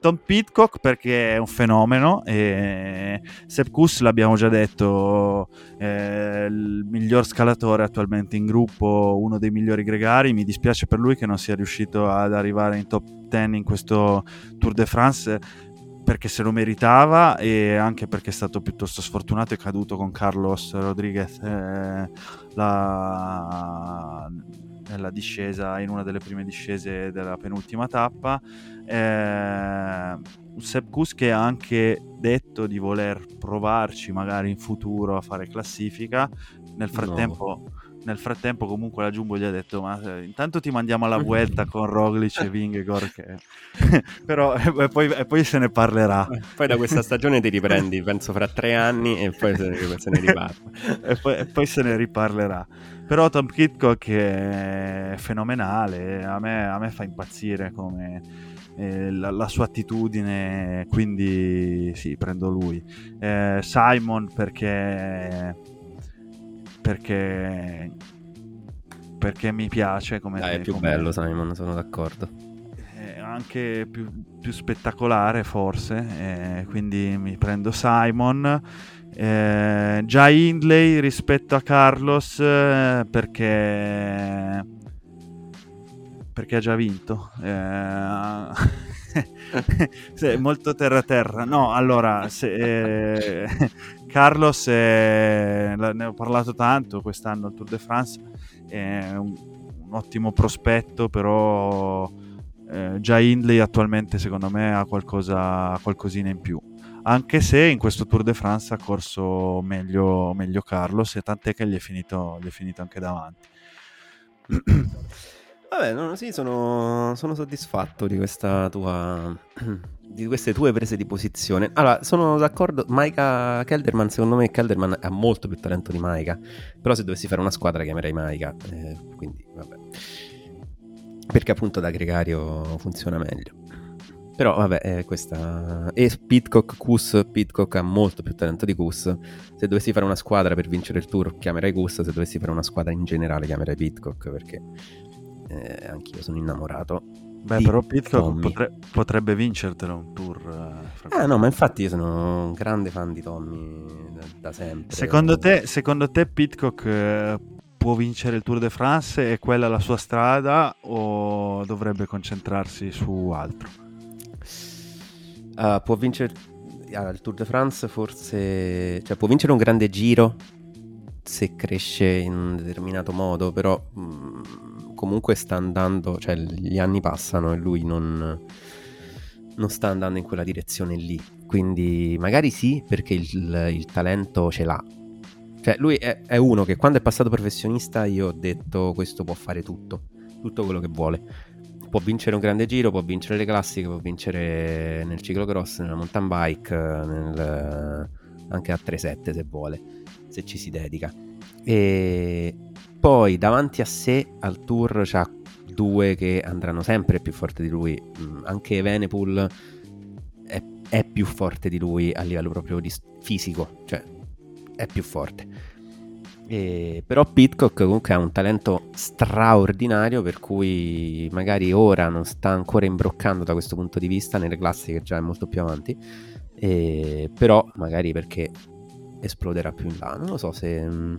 Speaker 2: Tom Pitcock perché è un fenomeno e Sepp Kuss l'abbiamo già detto, è il miglior scalatore attualmente in gruppo, uno dei migliori gregari, mi dispiace per lui che non sia riuscito ad arrivare in top 10 in questo Tour de France perché se lo meritava e anche perché è stato piuttosto sfortunato e caduto con Carlos Rodriguez eh, la- nella discesa in una delle prime discese della penultima tappa. Eh, Sepp Kuss che ha anche detto di voler provarci magari in futuro a fare classifica. Nel frattempo nel frattempo comunque la Jumbo gli ha detto ma eh, intanto ti mandiamo alla Vuelta con Roglic e Vingegaard che... però e poi, e poi se ne parlerà
Speaker 1: Poi da questa stagione ti riprendi, penso, fra tre anni e poi se ne, se ne riparla.
Speaker 2: e, poi, e poi se ne riparlerà. Però Tom Kitcock è fenomenale, a me, a me fa impazzire come eh, la, la sua attitudine, quindi sì, prendo lui. Eh, Simon perché perché perché mi piace come
Speaker 1: Dai, è più
Speaker 2: come-
Speaker 1: bello Simon, sono d'accordo.
Speaker 2: è anche più, più spettacolare forse, eh, quindi mi prendo Simon. Eh, già Hindley rispetto a Carlos eh, perché perché ha già vinto Eh, sì, molto terra terra no allora se, eh, Carlos è- la- ne ho parlato tanto quest'anno al Tour de France è un, un ottimo prospetto però eh, già Hindley attualmente secondo me ha qualcosa, qualcosina in più anche se in questo Tour de France ha corso meglio, meglio Carlos e tant'è che gli è finito, gli è finito anche davanti
Speaker 1: Vabbè, no, sì, sono, sono soddisfatto di questa tua. Di queste tue prese di posizione. Allora, sono d'accordo. Maika Kelderman, secondo me, Kelderman ha molto più talento di Maika. Però se dovessi fare una squadra chiamerei Maika. eh, quindi, vabbè. Perché appunto da gregario funziona meglio. Però, vabbè, eh, questa. E Pitcock, Kus. Pitcock ha molto più talento di Kus. Se dovessi fare una squadra per vincere il tour, chiamerei Kus. Se dovessi fare una squadra in generale, chiamerei Pitcock. Perché eh, anch'io sono innamorato.
Speaker 2: Beh, però Pitcock potre- potrebbe vincertelo un tour. eh,
Speaker 1: Ah, no, ma infatti io sono un grande fan di Tommy da, da sempre.
Speaker 2: secondo, te, secondo te Pitcock eh, può vincere il Tour de France? È quella la sua strada o dovrebbe concentrarsi su altro?
Speaker 1: Ah, può vincere. al Tour de France forse, cioè può vincere un grande giro se cresce in un determinato modo, però mh, mm, comunque sta andando, cioè gli anni passano e lui non, non sta andando in quella direzione lì. Quindi magari sì, perché il, il talento ce l'ha. Cioè lui è, è uno che quando è passato professionista io ho detto questo può fare tutto, tutto quello che vuole può vincere un grande giro, può vincere le classiche, può vincere nel ciclocross, nella mountain bike, nel, anche a 3-7 se vuole, se ci si dedica. E poi davanti a sé al tour c'ha due che andranno sempre più forti di lui, mm, anche Venepool è, è più forte di lui a livello proprio di fisico, cioè è più forte. E, però Pitcock comunque ha un talento straordinario per cui magari ora non sta ancora imbroccando da questo punto di vista nelle classiche già è molto più avanti. E, però magari perché esploderà più in là non lo so se mm.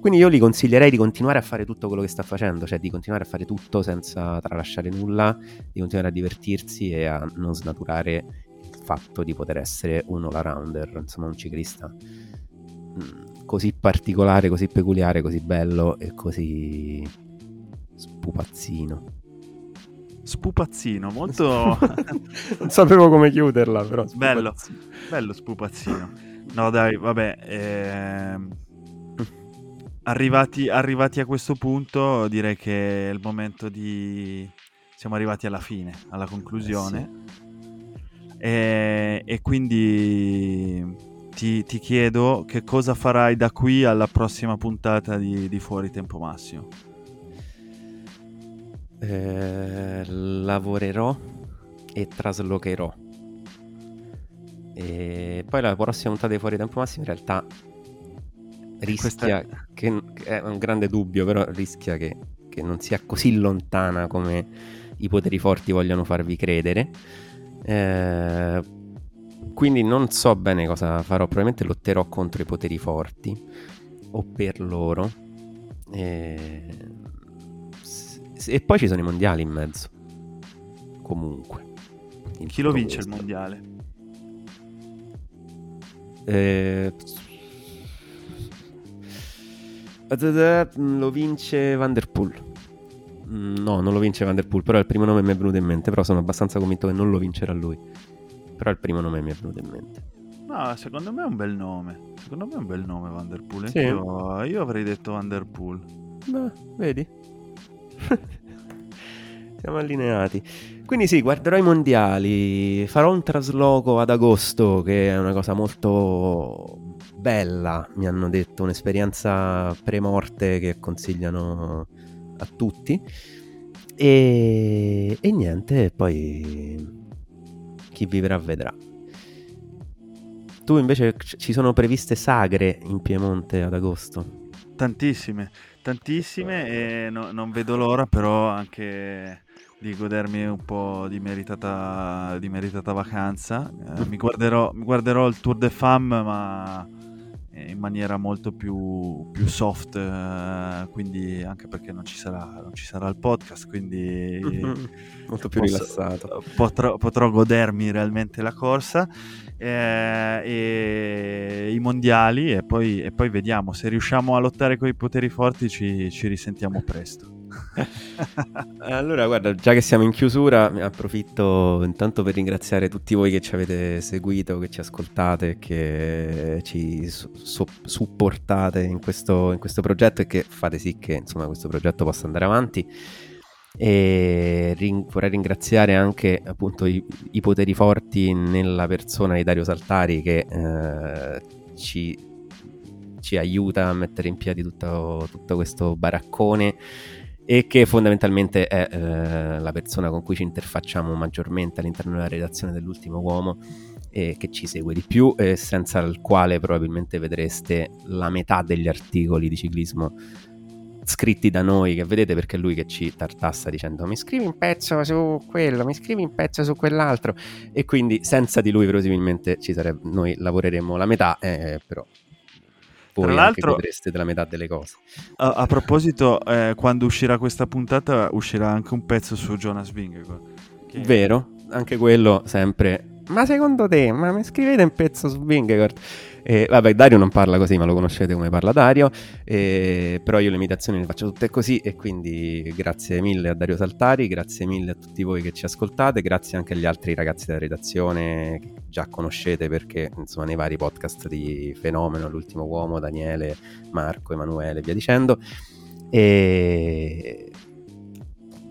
Speaker 1: quindi io gli consiglierei di continuare a fare tutto quello che sta facendo cioè di continuare a fare tutto senza tralasciare nulla di continuare a divertirsi e a non snaturare il fatto di poter essere un all-rounder insomma un ciclista mm, così particolare, così peculiare, così bello e così spupazzino.
Speaker 2: Spupazzino, molto...
Speaker 1: non sapevo come chiuderla, però...
Speaker 2: Bello, bello spupazzino. No dai, vabbè, ehm... arrivati, arrivati a questo punto direi che è il momento di... Siamo arrivati alla fine, alla conclusione. Eh sì. e, e quindi ti, ti, chiedo che cosa farai da qui alla prossima puntata di, di Fuori Tempo Massimo.
Speaker 1: Eh, lavorerò e traslocherò. E poi la prossima puntata di Fuori Tempo Massimo in realtà rischia Questa... che è un grande dubbio, però rischia che, che non sia così lontana come i poteri forti vogliono farvi credere. Eh, quindi non so bene cosa farò, probabilmente lotterò contro i poteri forti o per loro. E, e poi ci sono i mondiali in mezzo. Comunque.
Speaker 2: Chi lo vince questo. il mondiale?
Speaker 1: Eh, lo vince Van Der Poel. Mm, no, non lo vince Van Der Poel, però il primo nome mi è venuto in mente, però sono abbastanza convinto che non lo vincerà lui. Però il primo nome mi è venuto in mente.
Speaker 2: No, secondo me è un bel nome. Secondo me è un bel nome Vanderpool. Sì. Io, io avrei detto Vanderpool.
Speaker 1: Beh, vedi? Siamo allineati. Quindi sì, guarderò i mondiali, farò un trasloco ad agosto, che è una cosa molto bella, mi hanno detto, un'esperienza pre-morte che consigliano a tutti. E, e niente, poi chi vivrà vedrà. Tu invece ci sono previste sagre in Piemonte ad agosto?
Speaker 2: Tantissime, tantissime e no, non vedo l'ora però anche di godermi un po' di meritata, di meritata vacanza. Eh, mi, guarderò, mi guarderò il Tour de Femme ma in maniera molto più, più soft, eh, quindi anche perché non ci, sarà, non ci sarà il podcast, quindi
Speaker 1: molto più posso, rilassato.
Speaker 2: Potrò, potrò, godermi realmente la corsa eh, e i mondiali e poi, e poi, vediamo se riusciamo a lottare con i poteri forti ci, ci risentiamo presto.
Speaker 1: allora, guarda, già che siamo in chiusura, mi approfitto intanto per ringraziare tutti voi che ci avete seguito, che ci ascoltate, che ci su- supportate in questo, in questo, progetto e che fate sì che insomma, questo progetto possa andare avanti. E ring- vorrei ringraziare anche appunto i, i, poteri forti nella persona di Dario Saltari che eh, ci, ci, aiuta a mettere in piedi tutto, tutto questo baraccone e che fondamentalmente è eh, la persona con cui ci interfacciamo maggiormente all'interno della redazione dell'ultimo uomo e che ci segue di più e senza il quale probabilmente vedreste la metà degli articoli di ciclismo scritti da noi che vedete perché è lui che ci tartassa dicendo mi scrivi un pezzo su quello, mi scrivi un pezzo su quell'altro. E quindi senza di lui verosimilmente ci sarebbe, noi lavoreremo la metà eh, però voi Tra l'altro, godreste della metà delle cose.
Speaker 2: A, a proposito, eh, quando uscirà questa puntata, uscirà anche un pezzo su Jonas Vingegaard.
Speaker 1: Che... Vero, anche quello sempre ma secondo te, ma mi scrivete un pezzo su Vingegaard? E, vabbè, Dario non parla così, ma lo conoscete come parla Dario. E, però io le imitazioni le faccio tutte così. E quindi grazie mille a Dario Saltari, grazie mille a tutti voi che ci ascoltate, grazie anche agli altri ragazzi della redazione che già conoscete perché insomma nei vari podcast di Fenomeno, L'ultimo uomo, Daniele, Marco, Emanuele, via dicendo. E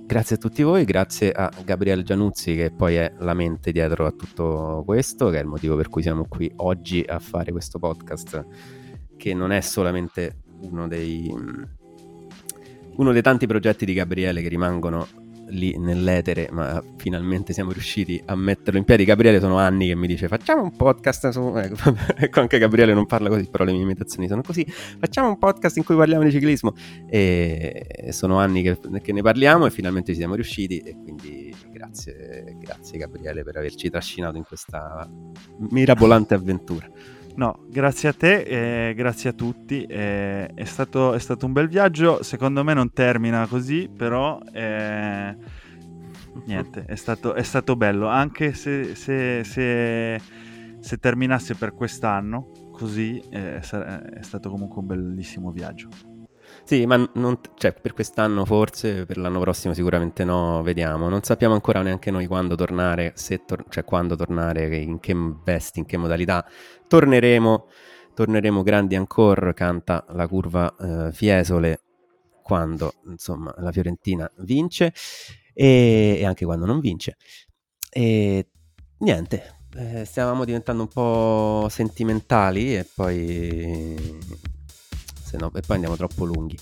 Speaker 1: Grazie a tutti voi, grazie a Gabriele Gianuzzi che poi è la mente dietro a tutto questo, che è il motivo per cui siamo qui oggi a fare questo podcast, che non è solamente uno dei, uno dei tanti progetti di Gabriele che rimangono lì nell'etere, ma finalmente siamo riusciti a metterlo in piedi. Gabriele sono anni che mi dice facciamo un podcast su... Ecco, ecco, anche Gabriele non parla così, però le mie imitazioni sono così. Facciamo un podcast in cui parliamo di ciclismo. E sono anni che, che ne parliamo e finalmente ci siamo riusciti e quindi grazie, grazie Gabriele per averci trascinato in questa mirabolante avventura.
Speaker 2: No, grazie a te e grazie a tutti. Eh, è, stato, è, stato, un bel viaggio. Secondo me non termina così, però eh, niente, è stato, è stato, bello. Anche se, se, se, se terminasse per quest'anno, così eh, è stato comunque un bellissimo viaggio.
Speaker 1: Sì, ma non, cioè, per quest'anno forse, per l'anno prossimo sicuramente no, vediamo. Non sappiamo ancora neanche noi quando tornare, tor- cioè quando tornare, in che vesti, in che modalità. Torneremo, torneremo grandi ancora, canta la curva eh, Fiesole quando insomma la Fiorentina vince e, e anche quando non vince. E niente, eh, stavamo diventando un po' sentimentali e poi se no, e poi andiamo troppo lunghi.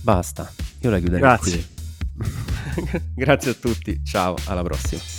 Speaker 1: Basta, io la chiuderei
Speaker 2: Grazie.
Speaker 1: qui. Grazie a tutti, ciao, alla prossima.